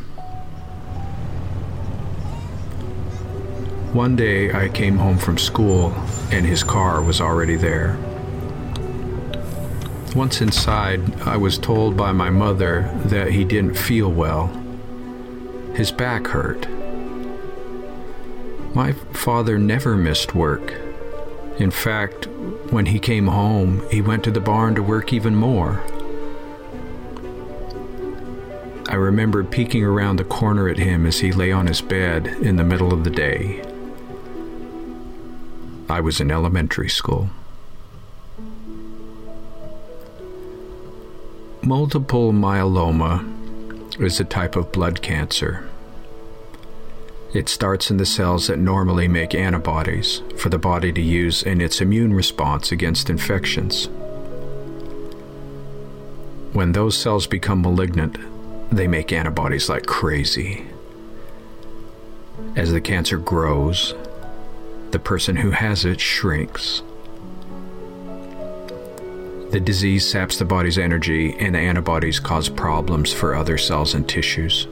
One day I came home from school and his car was already there. Once inside, I was told by my mother that he didn't feel well. His back hurt. My father never missed work. In fact, when he came home, he went to the barn to work even more. I remember peeking around the corner at him as he lay on his bed in the middle of the day. I was in elementary school. Multiple myeloma is a type of blood cancer. It starts in the cells that normally make antibodies for the body to use in its immune response against infections. When those cells become malignant, they make antibodies like crazy. As the cancer grows, the person who has it shrinks. The disease saps the body's energy, and the antibodies cause problems for other cells and tissues.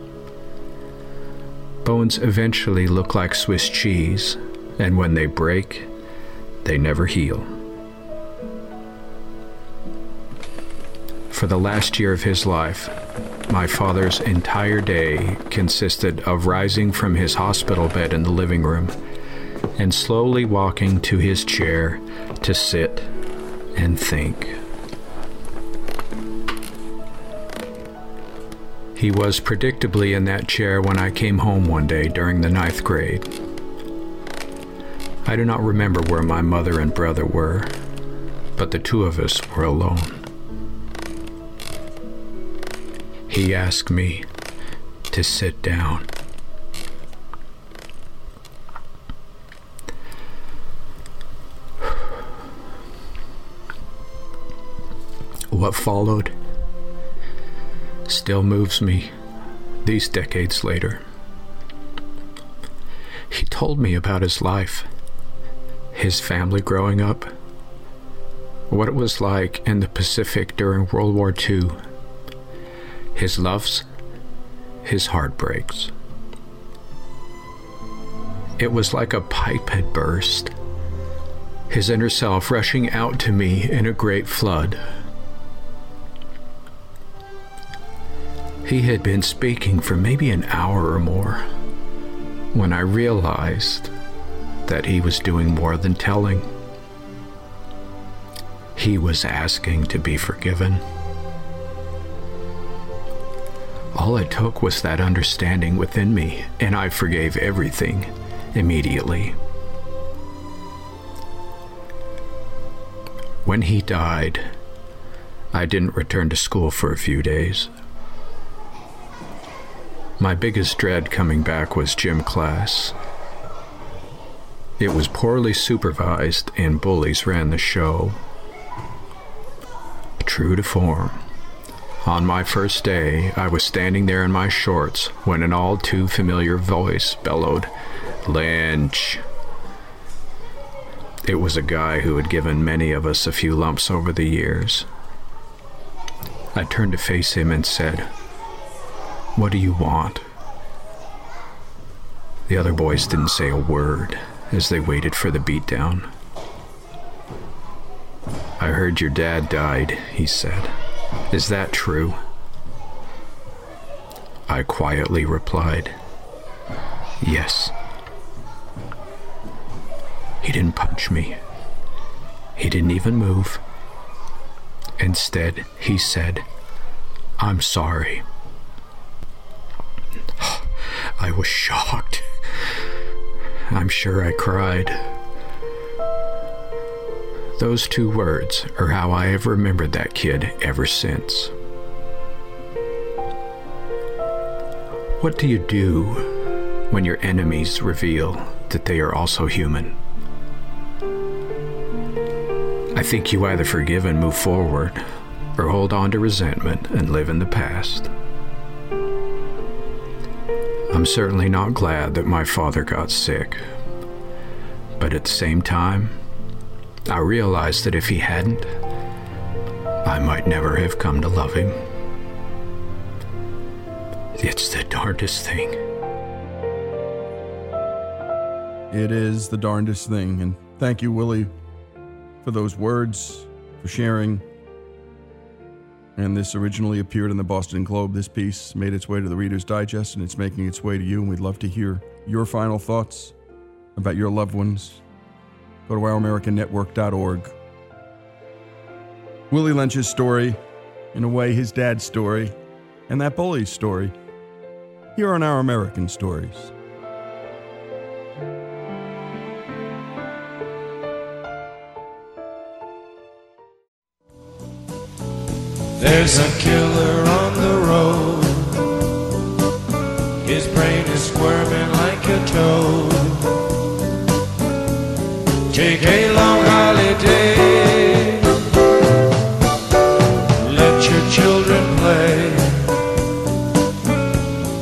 Bones eventually look like Swiss cheese, and when they break, they never heal. For the last year of his life, my father's entire day consisted of rising from his hospital bed in the living room and slowly walking to his chair to sit and think. He was predictably in that chair when I came home one day during the ninth grade. I do not remember where my mother and brother were, but the two of us were alone. He asked me to sit down. What followed still moves me these decades later. He told me about his life, his family growing up, what it was like in the Pacific during World War II, his loves, his heartbreaks. It was like a pipe had burst, his inner self rushing out to me in a great flood. He had been speaking for maybe an hour or more when I realized that he was doing more than telling. He was asking to be forgiven. All it took was that understanding within me, and I forgave everything immediately. When he died, I didn't return to school for a few days. My biggest dread coming back was gym class. It was poorly supervised, and bullies ran the show. True to form. On my first day, I was standing there in my shorts when an all too familiar voice bellowed, Lynch. It was a guy who had given many of us a few lumps over the years. I turned to face him and said, what do you want? The other boys didn't say a word as they waited for the beatdown. I heard your dad died, he said. Is that true? I quietly replied, Yes. He didn't punch me. He didn't even move. Instead, he said, I'm sorry. I was shocked. I'm sure I cried. Those two words are how I have remembered that kid ever since. What do you do when your enemies reveal that they are also human? I think you either forgive and move forward, or hold on to resentment and live in the past. I'm certainly not glad that my father got sick. But at the same time, I realized that if he hadn't, I might never have come to love him. It's the darndest thing. It is the darndest thing. And thank you, Willie, for those words, for sharing. And this originally appeared in the Boston Globe. This piece made its way to the Reader's Digest, and it's making its way to you. And we'd love to hear your final thoughts about your loved ones. Go to ouramericannetwork.org. Willie Lynch's story, in a way, his dad's story, and that bully's story. Here on Our American Stories. There's a killer on the road. His brain is squirming like a toad. Take a long holiday. Let your children play.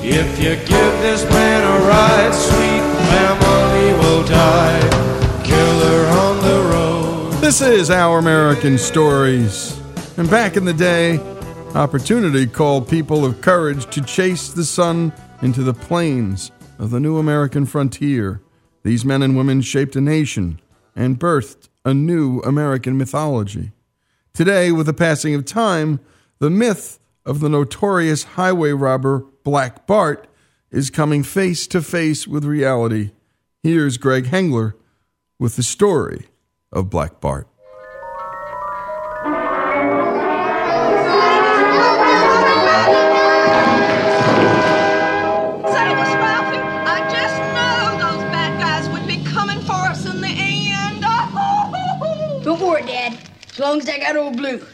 If you give this man a ride, sweet family will die. Killer on the road. This is Our American Stories. And back in the day, opportunity called people of courage to chase the sun into the plains of the new American frontier. These men and women shaped a nation and birthed a new American mythology. Today, with the passing of time, the myth of the notorious highway robber Black Bart is coming face to face with reality. Here's Greg Hengler with the story of Black Bart. As long as got old blue.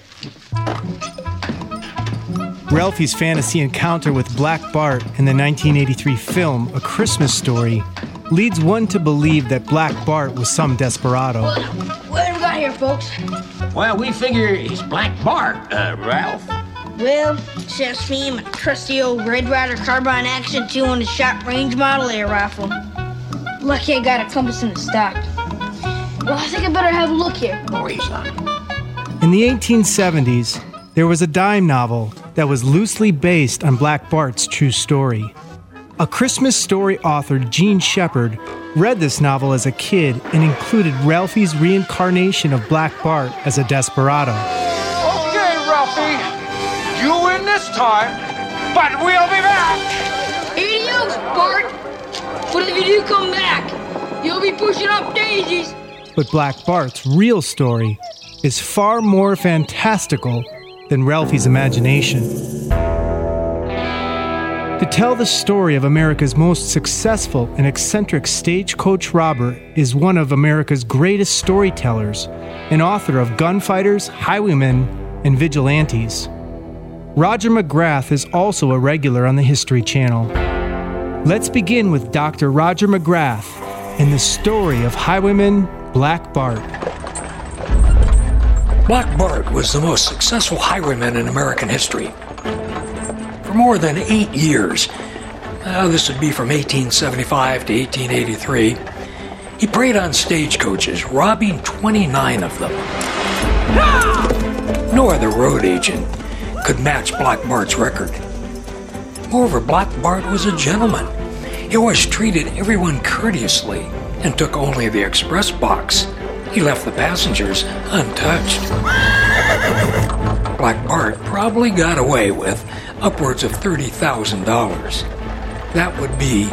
Ralphie's fantasy encounter with Black Bart in the 1983 film A Christmas Story leads one to believe that Black Bart was some desperado. What have we got here, folks? Well, we figure he's Black Bart, uh, Ralph. Well, it's just me and my trusty old Red Ryder Carbine Action two on 200 shot range model air rifle. Lucky I got a compass in the stock. Well, I think I better have a look here. Boy, son. In the 1870s, there was a dime novel that was loosely based on Black Bart's true story. A Christmas Story author, Jean Shepherd, read this novel as a kid and included Ralphie's reincarnation of Black Bart as a desperado. Okay, Ralphie. You win this time, but we'll be back. Adios, Bart. But if you do come back, you'll be pushing up daisies. But Black Bart's real story is far more fantastical than Ralphie's imagination. To tell the story of America's most successful and eccentric stagecoach robber is one of America's greatest storytellers, an author of Gunfighters, Highwaymen, and Vigilantes. Roger McGrath is also a regular on the History Channel. Let's begin with Dr. Roger McGrath and the story of Highwayman Black Bart. Black Bart was the most successful highwayman in American history. For more than eight years, uh, this would be from 1875 to 1883, he preyed on stagecoaches, robbing 29 of them. No other road agent could match Black Bart's record. Moreover, Black Bart was a gentleman. He always treated everyone courteously and took only the express box. He left the passengers untouched. Black Bart probably got away with upwards of $30,000. That would be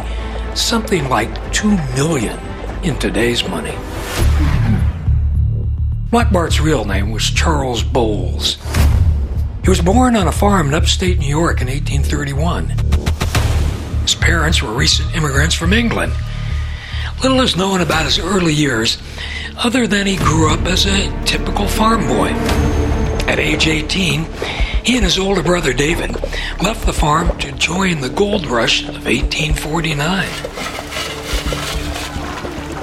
something like 2 million in today's money. Black Bart's real name was Charles Bowles. He was born on a farm in upstate New York in 1831. His parents were recent immigrants from England. Little is known about his early years, other than he grew up as a typical farm boy. At age 18, he and his older brother David left the farm to join the gold rush of 1849.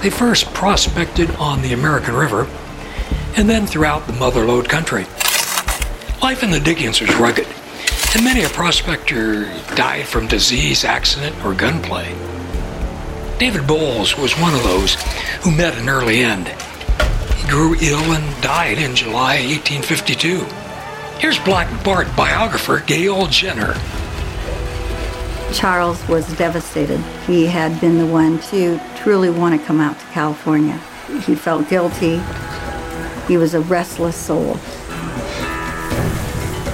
They first prospected on the American River and then throughout the mother lode country. Life in the diggings was rugged, and many a prospector died from disease, accident, or gunplay. David Bowles was one of those who met an early end. He grew ill and died in July 1852. Here's Black Bart biographer Gail Jenner. Charles was devastated. He had been the one to truly want to come out to California. He felt guilty. He was a restless soul.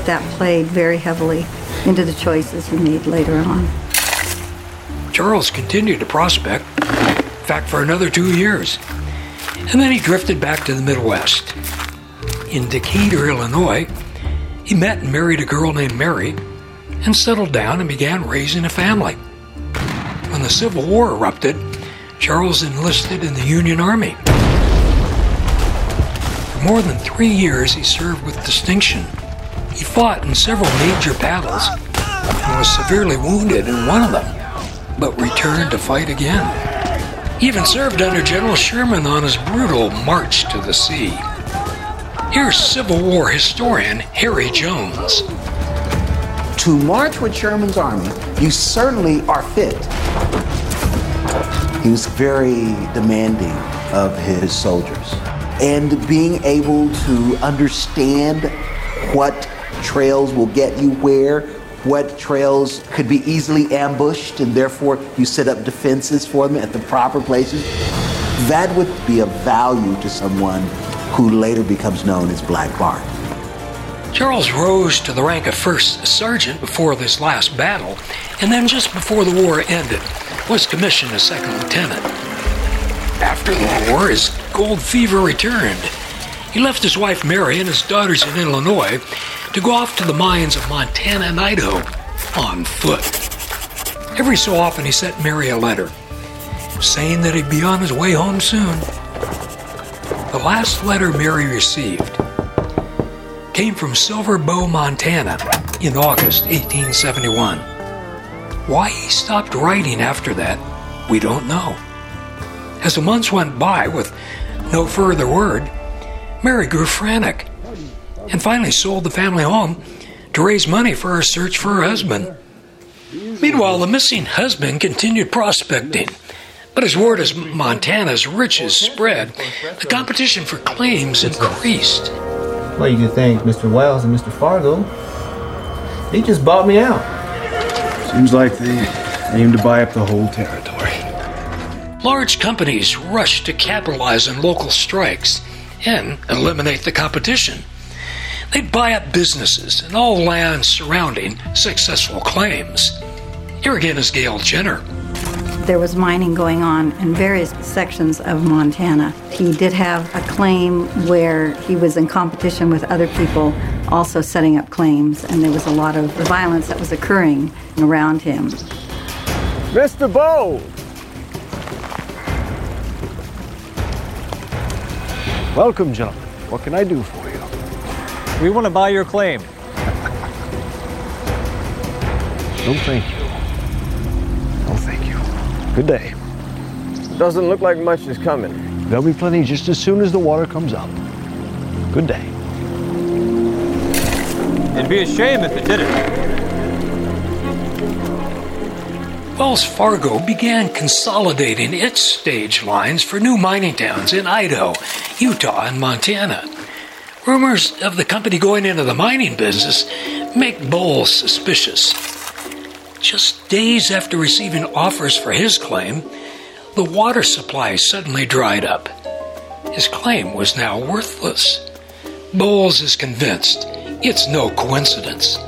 That played very heavily into the choices he made later on. Charles continued to prospect, in fact, for another two years. And then he drifted back to the Midwest. In Decatur, Illinois, he met and married a girl named Mary and settled down and began raising a family. When the Civil War erupted, Charles enlisted in the Union Army. For more than three years, he served with distinction. He fought in several major battles and was severely wounded in one of them but returned to fight again. He even served under General Sherman on his brutal march to the sea. Here's Civil War historian Harry Jones. To march with Sherman's army, you certainly are fit. He was very demanding of his soldiers. And being able to understand what trails will get you where, what trails could be easily ambushed and therefore you set up defenses for them at the proper places. That would be of value to someone who later becomes known as Black Bart. Charles rose to the rank of first sergeant before this last battle, and then just before the war ended, was commissioned as second lieutenant. After the war, his gold fever returned. He left his wife Mary and his daughters in Illinois to go off to the mines of Montana and Idaho on foot. Every so often, he sent Mary a letter saying that he'd be on his way home soon. The last letter Mary received came from Silver Bow, Montana in August 1871. Why he stopped writing after that, we don't know. As the months went by with no further word, Mary grew frantic and finally sold the family home to raise money for her search for her husband. Meanwhile, the missing husband continued prospecting. But as word of Montana's riches spread, the competition for claims increased. Well, you can thank Mr. Wells and Mr. Fargo. They just bought me out. Seems like they aim to buy up the whole territory. Large companies rushed to capitalize on local strikes and eliminate the competition. They'd buy up businesses and all land surrounding successful claims. Here again is Gail Jenner. There was mining going on in various sections of Montana. He did have a claim where he was in competition with other people also setting up claims, and there was a lot of violence that was occurring around him. Mr. Bow! Welcome, gentlemen. What can I do for you? We want to buy your claim. No, thank you. No, thank you. Good day. Doesn't look like much is coming. There'll be plenty just as soon as the water comes up. Good day. It'd be a shame if it didn't. Wells Fargo began consolidating its stage lines for new mining towns in Idaho, Utah, and Montana. Rumors of the company going into the mining business make Bowles suspicious. Just days after receiving offers for his claim, the water supply suddenly dried up. His claim was now worthless. Bowles is convinced it's no coincidence.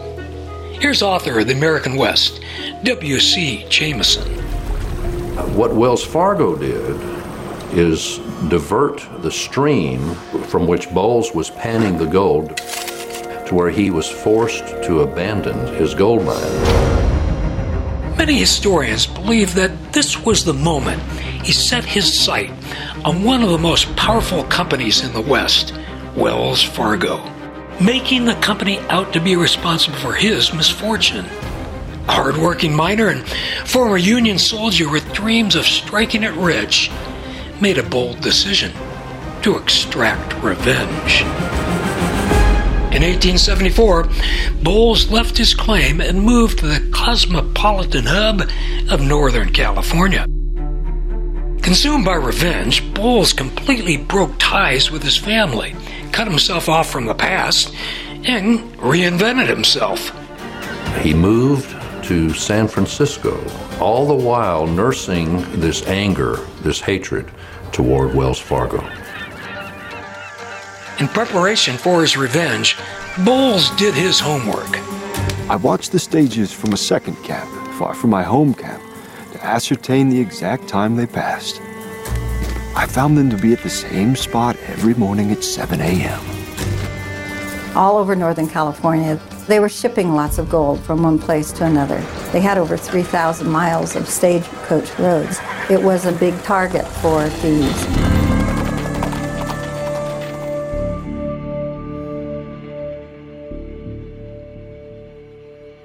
Here's author of The American West, W.C. Jameson. What Wells Fargo did is divert the stream from which Bowles was panning the gold to where he was forced to abandon his gold mine. Many historians believe that this was the moment he set his sight on one of the most powerful companies in the West, Wells Fargo, making the company out to be responsible for his misfortune. A hardworking miner and former Union soldier with dreams of striking it rich made a bold decision to extract revenge. In 1874, Bowles left his claim and moved to the cosmopolitan hub of Northern California. Consumed by revenge, Bowles completely broke ties with his family, cut himself off from the past, and reinvented himself. He moved to San Francisco, all the while nursing this anger, this hatred toward Wells Fargo. In preparation for his revenge, Bowles did his homework. I watched the stages from a second camp, far from my home camp, to ascertain the exact time they passed. I found them to be at the same spot every morning at 7 a.m. All over Northern California, they were shipping lots of gold from one place to another. They had over 3,000 miles of stagecoach roads. It was a big target for thieves.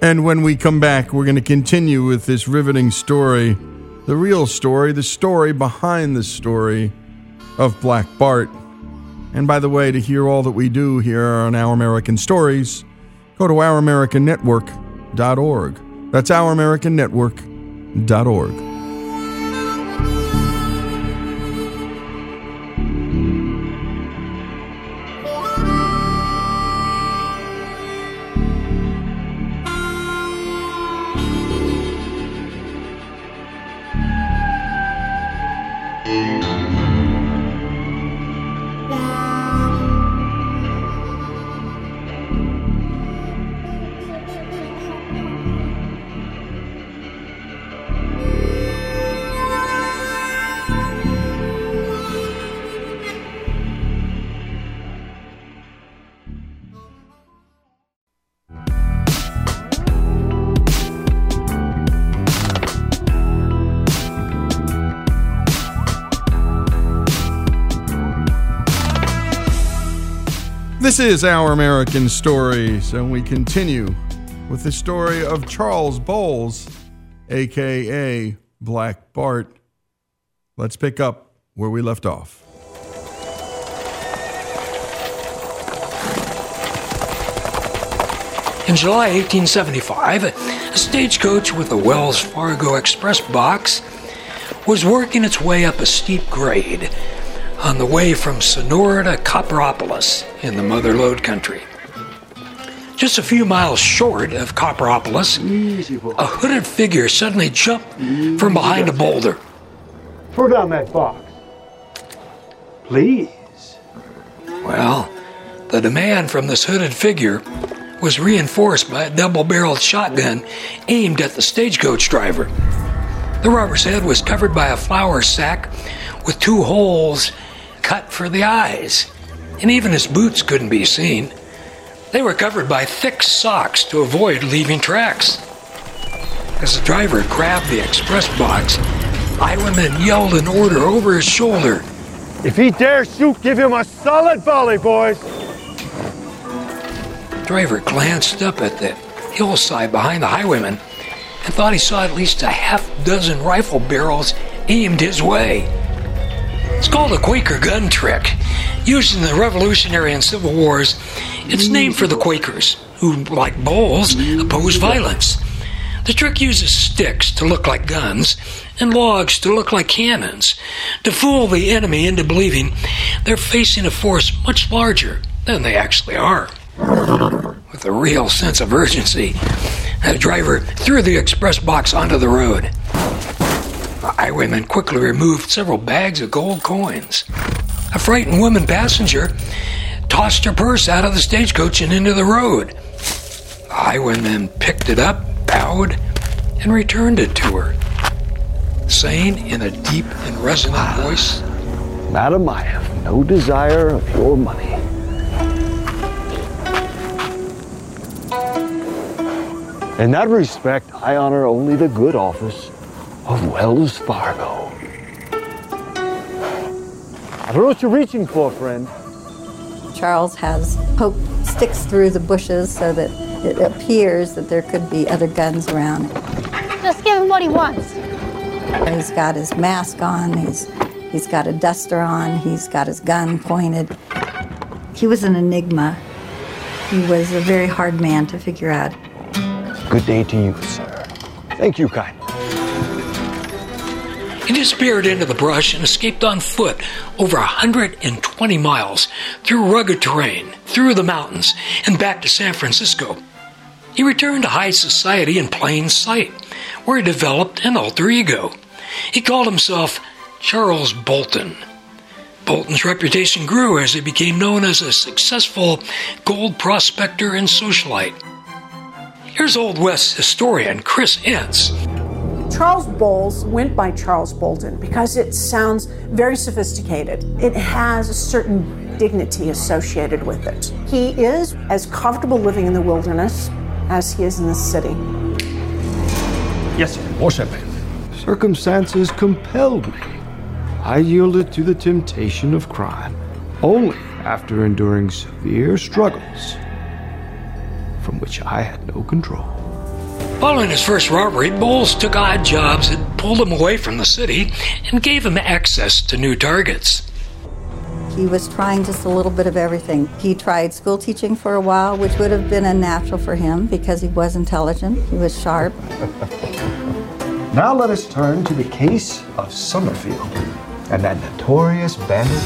And when we come back, we're going to continue with this riveting story the real story, the story behind the story of Black Bart. And by the way, to hear all that we do here on Our American Stories, go to ouramericannetwork.org. That's ouramericannetwork.org. This is Our American Story, so we continue with the story of Charles Bowles, aka Black Bart. Let's pick up where we left off. In July 1875, a stagecoach with a Wells Fargo Express box was working its way up a steep grade on the way from Sonora to Copperopolis in the Mother Lode country. Just a few miles short of Copperopolis, a hooded figure suddenly jumped from behind a boulder. Throw down that box. Please. Well, the demand from this hooded figure was reinforced by a double barreled shotgun aimed at the stagecoach driver. The robber's head was covered by a flour sack with two holes cut for the eyes, and even his boots couldn't be seen. They were covered by thick socks to avoid leaving tracks. As the driver grabbed the express box, highwayman yelled an order over his shoulder. If he dares shoot, give him a solid volley, boys. The driver glanced up at the hillside behind the highwayman and thought he saw at least a half dozen rifle barrels aimed his way. It's called a Quaker gun trick. Used in the Revolutionary and Civil Wars, it's named for the Quakers, who, like Bowles, oppose violence. The trick uses sticks to look like guns and logs to look like cannons to fool the enemy into believing they're facing a force much larger than they actually are. With a real sense of urgency, the driver threw the express box onto the road. The highwayman quickly removed several bags of gold coins. A frightened woman passenger tossed her purse out of the stagecoach and into the road. The highwayman picked it up, bowed, and returned it to her, saying in a deep and resonant ah. voice, Madam, I have no desire of your money. In that respect, I honor only the good office of Wells Fargo. I don't know what you're reaching for, friend. Charles has poked sticks through the bushes so that it appears that there could be other guns around. Just give him what he wants. He's got his mask on, he's, he's got a duster on, he's got his gun pointed. He was an enigma. He was a very hard man to figure out. Good day to you, sir. Thank you kindly. He disappeared into the brush and escaped on foot over 120 miles through rugged terrain, through the mountains, and back to San Francisco. He returned to high society in plain sight, where he developed an alter ego. He called himself Charles Bolton. Bolton's reputation grew as he became known as a successful gold prospector and socialite. Here's Old West historian Chris Enss. Charles Bowles went by Charles Bolton because it sounds very sophisticated. It has a certain dignity associated with it. He is as comfortable living in the wilderness as he is in the city. Yes, sir. More champagne. Circumstances compelled me. I yielded to the temptation of crime only after enduring severe struggles from which I had no control. Following his first robbery, Bowles took odd jobs that pulled him away from the city and gave him access to new targets. He was trying just a little bit of everything. He tried school teaching for a while, which would have been unnatural for him because he was intelligent, he was sharp. Now let us turn to the case of Summerfield and that notorious bandit,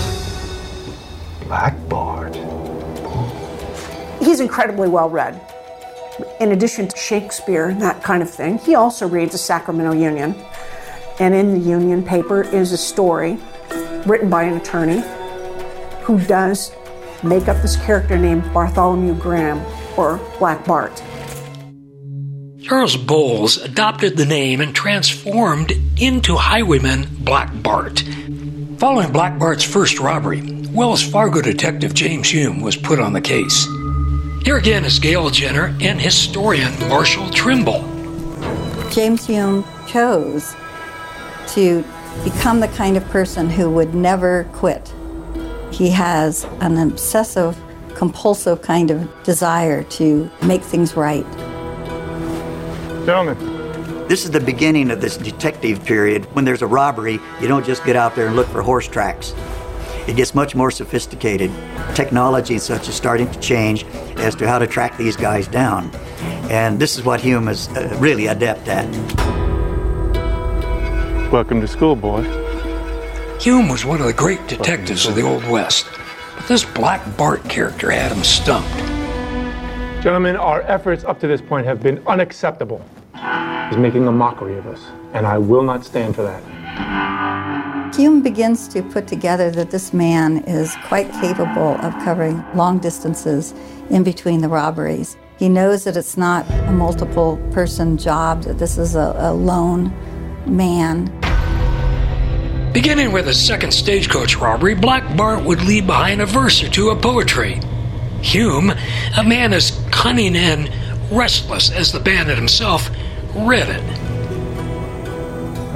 Black Bart. He's incredibly well read. In addition to Shakespeare and that kind of thing, he also reads the Sacramento Union. And in the Union paper is a story written by an attorney who does make up this character named Bartholomew Graham or Black Bart. Charles Bowles adopted the name and transformed into highwayman Black Bart. Following Black Bart's first robbery, Wells Fargo detective James Hume was put on the case. Here again is Gail Jenner and historian Marshall Trimble. James Hume chose to become the kind of person who would never quit. He has an obsessive compulsive kind of desire to make things right. Gentlemen. This is the beginning of this detective period. When there's a robbery, you don't just get out there and look for horse tracks. It gets much more sophisticated. Technology and such is starting to change as to how to track these guys down. And this is what Hume is uh, really adept at. Welcome to school, boy. Hume was one of the great detectives of the Old West, but this Black Bart character had him stumped. Gentlemen, our efforts up to this point have been unacceptable. He's making a mockery of us, and I will not stand for that. Hume begins to put together that this man is quite capable of covering long distances in between the robberies. He knows that it's not a multiple person job, that this is a, a lone man. Beginning with the second stagecoach robbery, Black Bart would leave behind a verse or two of poetry. Hume, a man as cunning and restless as the bandit himself, read it.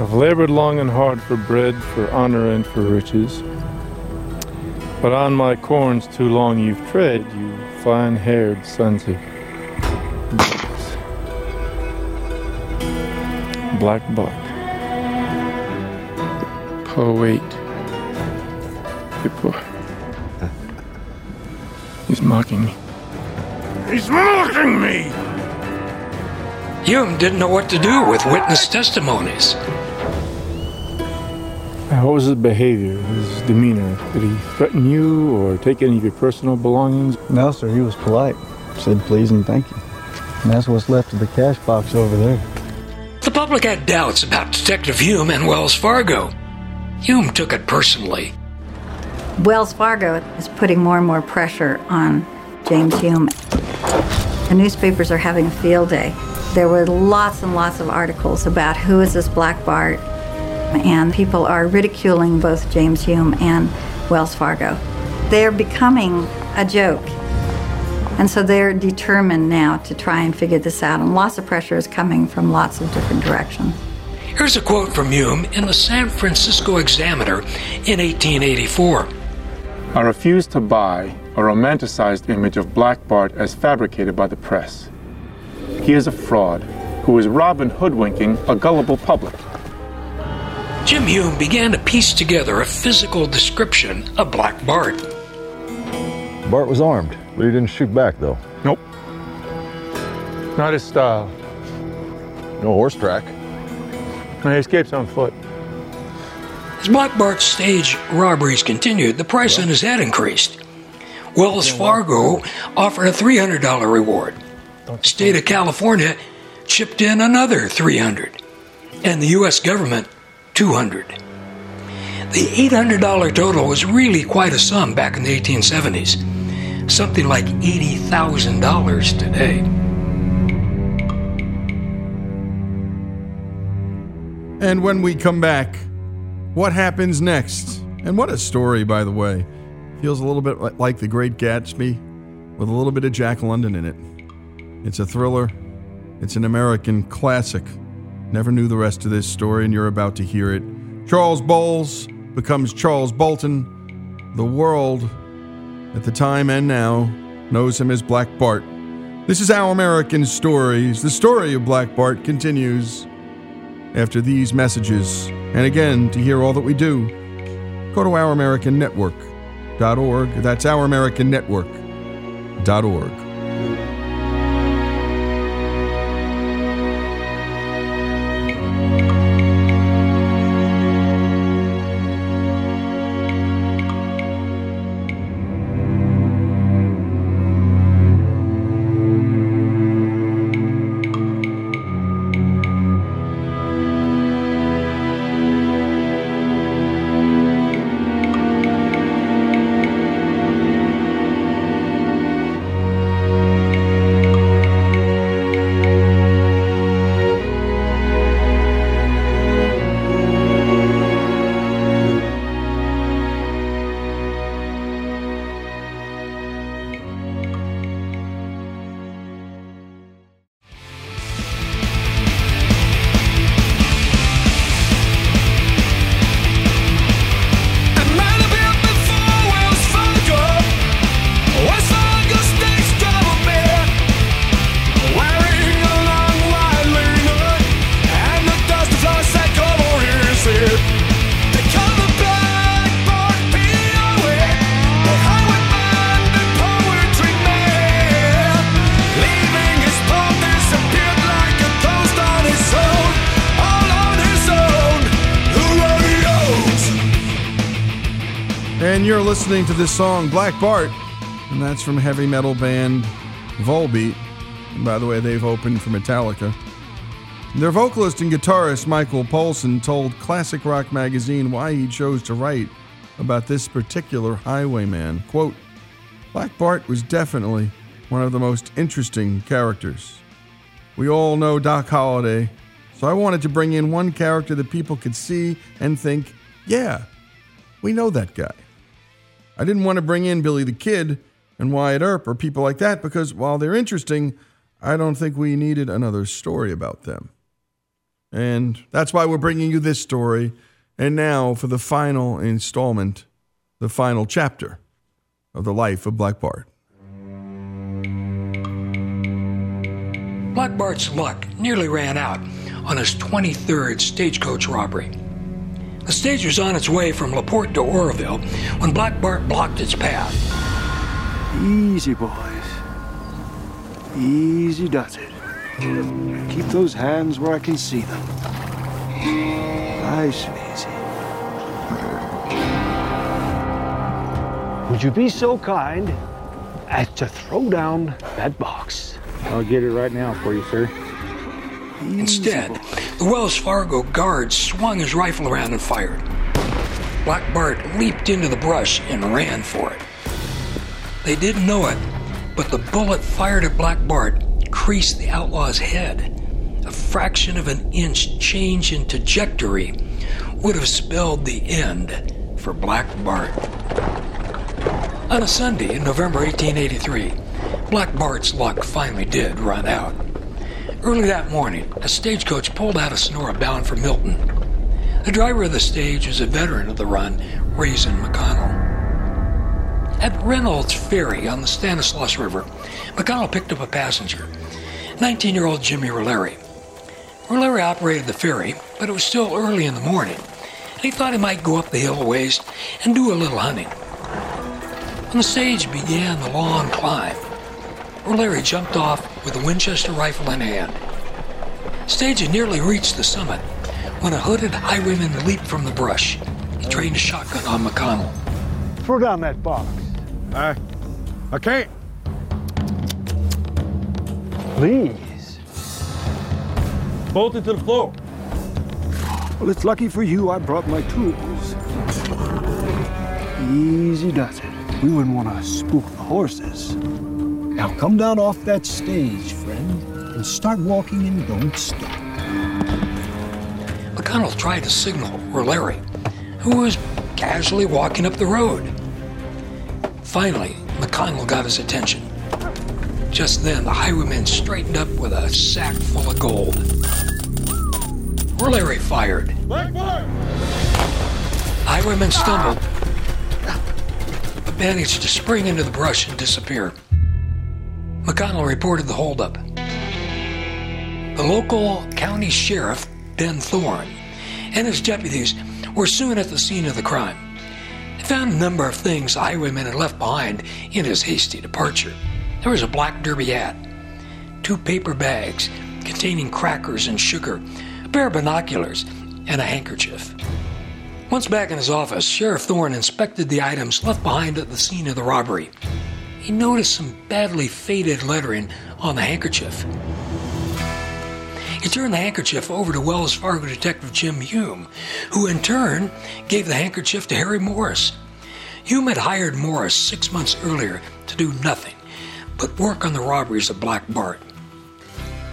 I've labored long and hard for bread, for honor, and for riches. But on my corns too long you've tread, you fine haired sons of bitches. Black Bart. Poet. Good boy. He's mocking me. He's mocking me! Hume didn't know what to do with witness testimonies. Uh, what was his behavior, his demeanor? Did he threaten you or take any of your personal belongings? No, sir, he was polite. Said please and thank you. And that's what's left of the cash box over there. The public had doubts about Detective Hume and Wells Fargo. Hume took it personally. Wells Fargo is putting more and more pressure on James Hume. The newspapers are having a field day. There were lots and lots of articles about who is this Black Bart, and people are ridiculing both James Hume and Wells Fargo. They're becoming a joke. And so they're determined now to try and figure this out, and lots of pressure is coming from lots of different directions. Here's a quote from Hume in the San Francisco Examiner in 1884. I refuse to buy a romanticized image of Black Bart as fabricated by the press. He is a fraud who is Robin hoodwinking a gullible public. Jim Hume began to piece together a physical description of Black Bart. Bart was armed, but he didn't shoot back, though. Nope. Not his style. No horse track. And he escapes on foot. As Black Bart's stage robberies continued, the price on his head increased. Wells Fargo offered a $300 reward. State of California chipped in another 300 and the US government 200. The $800 total was really quite a sum back in the 1870s, something like $80,000 today. And when we come back, what happens next? And what a story, by the way. Feels a little bit like The Great Gatsby with a little bit of Jack London in it. It's a thriller, it's an American classic. Never knew the rest of this story, and you're about to hear it. Charles Bowles becomes Charles Bolton. The world, at the time and now, knows him as Black Bart. This is Our American Stories. The story of Black Bart continues after these messages. And again, to hear all that we do, go to ouramericannetwork.org. That's ouramericannetwork.org. listening to this song, Black Bart, and that's from heavy metal band Volbeat. And by the way, they've opened for Metallica. Their vocalist and guitarist Michael Poulsen told Classic Rock magazine why he chose to write about this particular highwayman. Quote, Black Bart was definitely one of the most interesting characters. We all know Doc Holliday, so I wanted to bring in one character that people could see and think, yeah, we know that guy. I didn't want to bring in Billy the Kid and Wyatt Earp or people like that because while they're interesting, I don't think we needed another story about them. And that's why we're bringing you this story. And now for the final installment, the final chapter of the life of Black Bart. Black Bart's luck nearly ran out on his 23rd stagecoach robbery. The stage was on its way from LaPorte to Oroville when Black Bart blocked its path. Easy, boys. Easy does it. Keep those hands where I can see them. Nice and easy. Would you be so kind as to throw down that box? I'll get it right now for you, sir. Instead, the Wells Fargo guard swung his rifle around and fired. Black Bart leaped into the brush and ran for it. They didn't know it, but the bullet fired at Black Bart creased the outlaw's head. A fraction of an inch change in trajectory would have spelled the end for Black Bart. On a Sunday in November 1883, Black Bart's luck finally did run out. Early that morning, a stagecoach pulled out of Sonora bound for Milton. The driver of the stage was a veteran of the run, Reason McConnell. At Reynolds Ferry on the Stanislaus River, McConnell picked up a passenger, 19 year old Jimmy Rolleri. Rolleri operated the ferry, but it was still early in the morning, and he thought he might go up the hill a ways and do a little hunting. When the stage began the long climb, Rolleri jumped off with a Winchester rifle in hand. Stage had nearly reached the summit when a hooded highwayman leaped from the brush. He trained a shotgun on McConnell. Throw down that box. I, I can't. Please. Bolt it to the floor. Well, it's lucky for you I brought my tools. Easy does it. We wouldn't want to spook the horses. Now come down off that stage, friend, and start walking and don't stop. McConnell tried to signal Rolleri, who was casually walking up the road. Finally, McConnell got his attention. Just then, the highwayman straightened up with a sack full of gold. Rolleri fired. Highwayman stumbled, but managed to spring into the brush and disappear. McConnell reported the holdup. The local county sheriff, Ben Thorne, and his deputies were soon at the scene of the crime. They found a number of things the highwayman had left behind in his hasty departure. There was a black derby hat, two paper bags containing crackers and sugar, a pair of binoculars, and a handkerchief. Once back in his office, Sheriff Thorne inspected the items left behind at the scene of the robbery. He noticed some badly faded lettering on the handkerchief. He turned the handkerchief over to Wells Fargo detective Jim Hume, who in turn gave the handkerchief to Harry Morris. Hume had hired Morris six months earlier to do nothing but work on the robberies of Black Bart.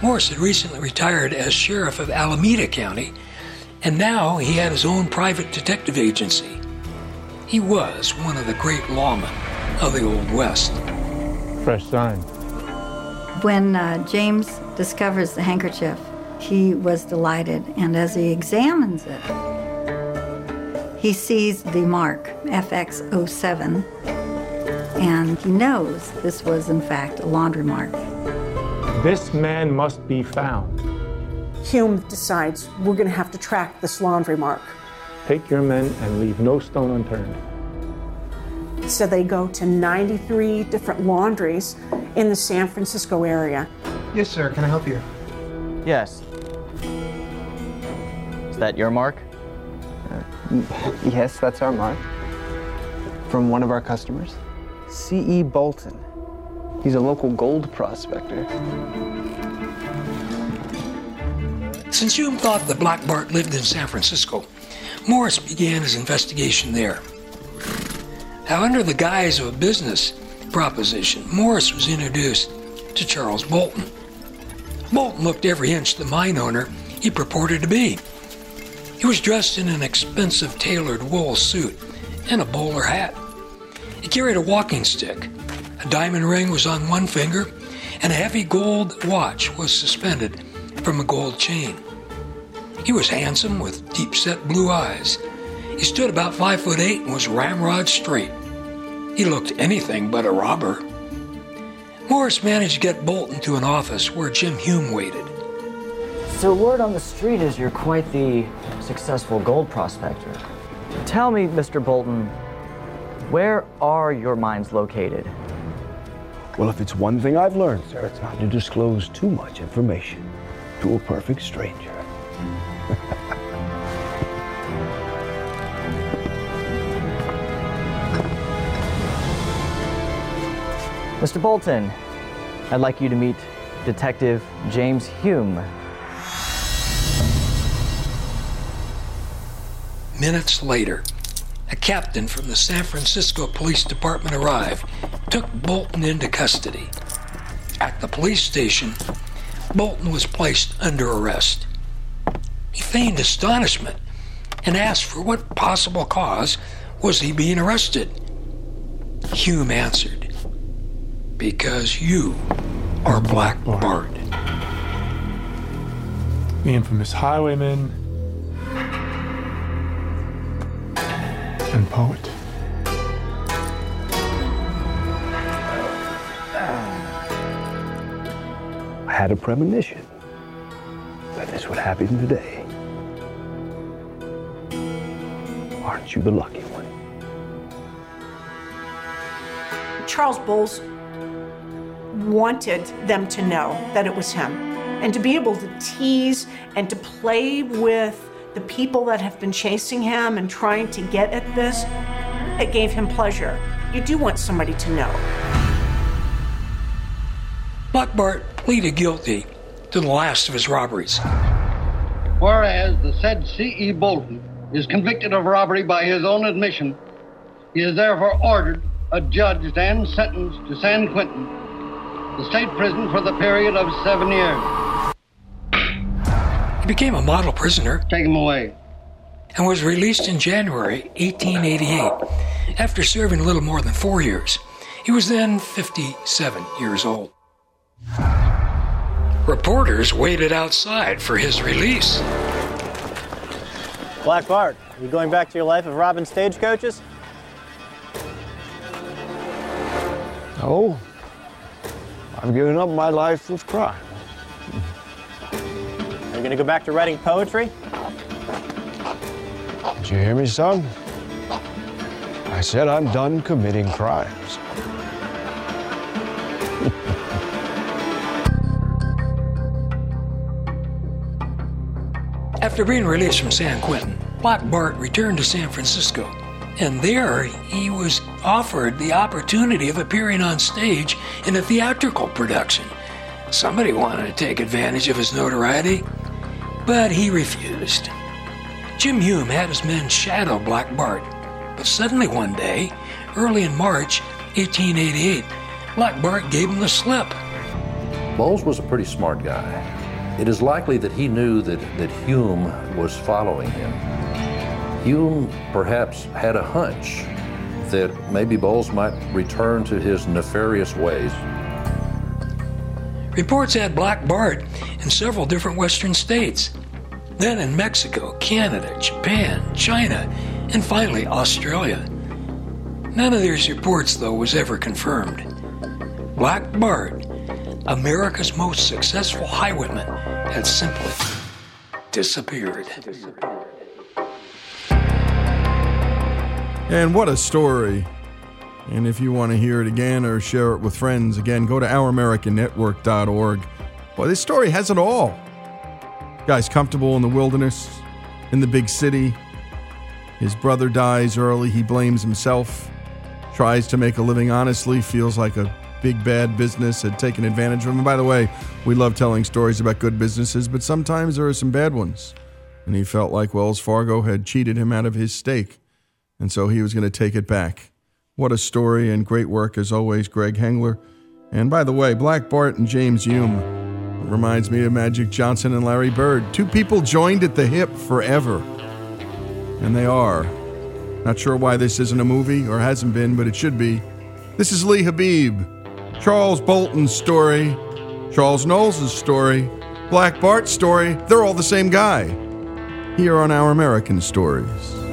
Morris had recently retired as sheriff of Alameda County, and now he had his own private detective agency. He was one of the great lawmen of the Old West. Fresh sign. When uh, James discovers the handkerchief, he was delighted, and as he examines it, he sees the mark FX07, and he knows this was, in fact, a laundry mark. This man must be found. Hume decides we're going to have to track this laundry mark. Take your men and leave no stone unturned. So they go to 93 different laundries in the San Francisco area. Yes, sir. Can I help you? Yes. Is that your mark? Uh, yes, that's our mark. from one of our customers. C.E. Bolton. He's a local gold prospector. Since Hume thought that Black Bart lived in San Francisco, Morris began his investigation there. Now, under the guise of a business proposition, Morris was introduced to Charles Bolton. Bolton looked every inch the mine owner he purported to be. He was dressed in an expensive tailored wool suit and a bowler hat. He carried a walking stick. A diamond ring was on one finger, and a heavy gold watch was suspended from a gold chain. He was handsome with deep set blue eyes. He stood about five foot eight and was ramrod straight. He looked anything but a robber. Morris managed to get Bolton to an office where Jim Hume waited. So, word on the street is you're quite the successful gold prospector. Tell me, Mr. Bolton, where are your mines located? Well, if it's one thing I've learned, sir, it's not to disclose too much information to a perfect stranger. Mr. Bolton, I'd like you to meet Detective James Hume. Minutes later, a captain from the San Francisco Police Department arrived, took Bolton into custody. At the police station, Bolton was placed under arrest. He feigned astonishment and asked for what possible cause was he being arrested. Hume answered, Because you are Black Bart. The infamous highwayman and poet. I had a premonition that this would happen today. Aren't you the lucky one? Charles Bowles wanted them to know that it was him and to be able to tease and to play with the people that have been chasing him and trying to get at this. It gave him pleasure. You do want somebody to know. Black Bart pleaded guilty to the last of his robberies. Whereas the said C.E. Bolton is convicted of robbery by his own admission, he is therefore ordered, adjudged, and sentenced to San Quentin, the state prison for the period of seven years. He became a model prisoner. Take him away. And was released in January 1888 after serving a little more than four years. He was then 57 years old. Reporters waited outside for his release. Black Bart, are you going back to your life of robbing stagecoaches? No. I've given up my life of crime. Are you going to go back to writing poetry? Did you hear me, son? I said I'm done committing crimes. After being released from San Quentin, Black Bart returned to San Francisco, and there he was offered the opportunity of appearing on stage in a theatrical production. Somebody wanted to take advantage of his notoriety, but he refused. Jim Hume had his men shadow Black Bart, but suddenly one day, early in March 1888, Black Bart gave him the slip. Bowles was a pretty smart guy. It is likely that he knew that, that Hume was following him. Hume perhaps had a hunch that maybe Bowles might return to his nefarious ways. Reports had Black Bart in several different western states, then in Mexico, Canada, Japan, China, and finally Australia. None of these reports, though, was ever confirmed. Black Bart, America's most successful highwayman, had simply disappeared. And what a story. And if you want to hear it again or share it with friends, again, go to ouramericannetwork.org. Boy, this story has it all. Guy's comfortable in the wilderness, in the big city. His brother dies early. He blames himself. tries to make a living honestly, feels like a big bad business had taken advantage of him. And by the way, we love telling stories about good businesses, but sometimes there are some bad ones. And he felt like Wells Fargo had cheated him out of his stake. And so he was going to take it back. What a story and great work as always, Greg Hengler. And by the way, Black Bart and James Hume reminds me of Magic Johnson and Larry Bird. Two people joined at the hip forever. And they are. Not sure why this isn't a movie or hasn't been, but it should be. This is Lee Habib. Charles Bolton's story, Charles Knowles' story, Black Bart's story, they're all the same guy. Here on Our American Stories.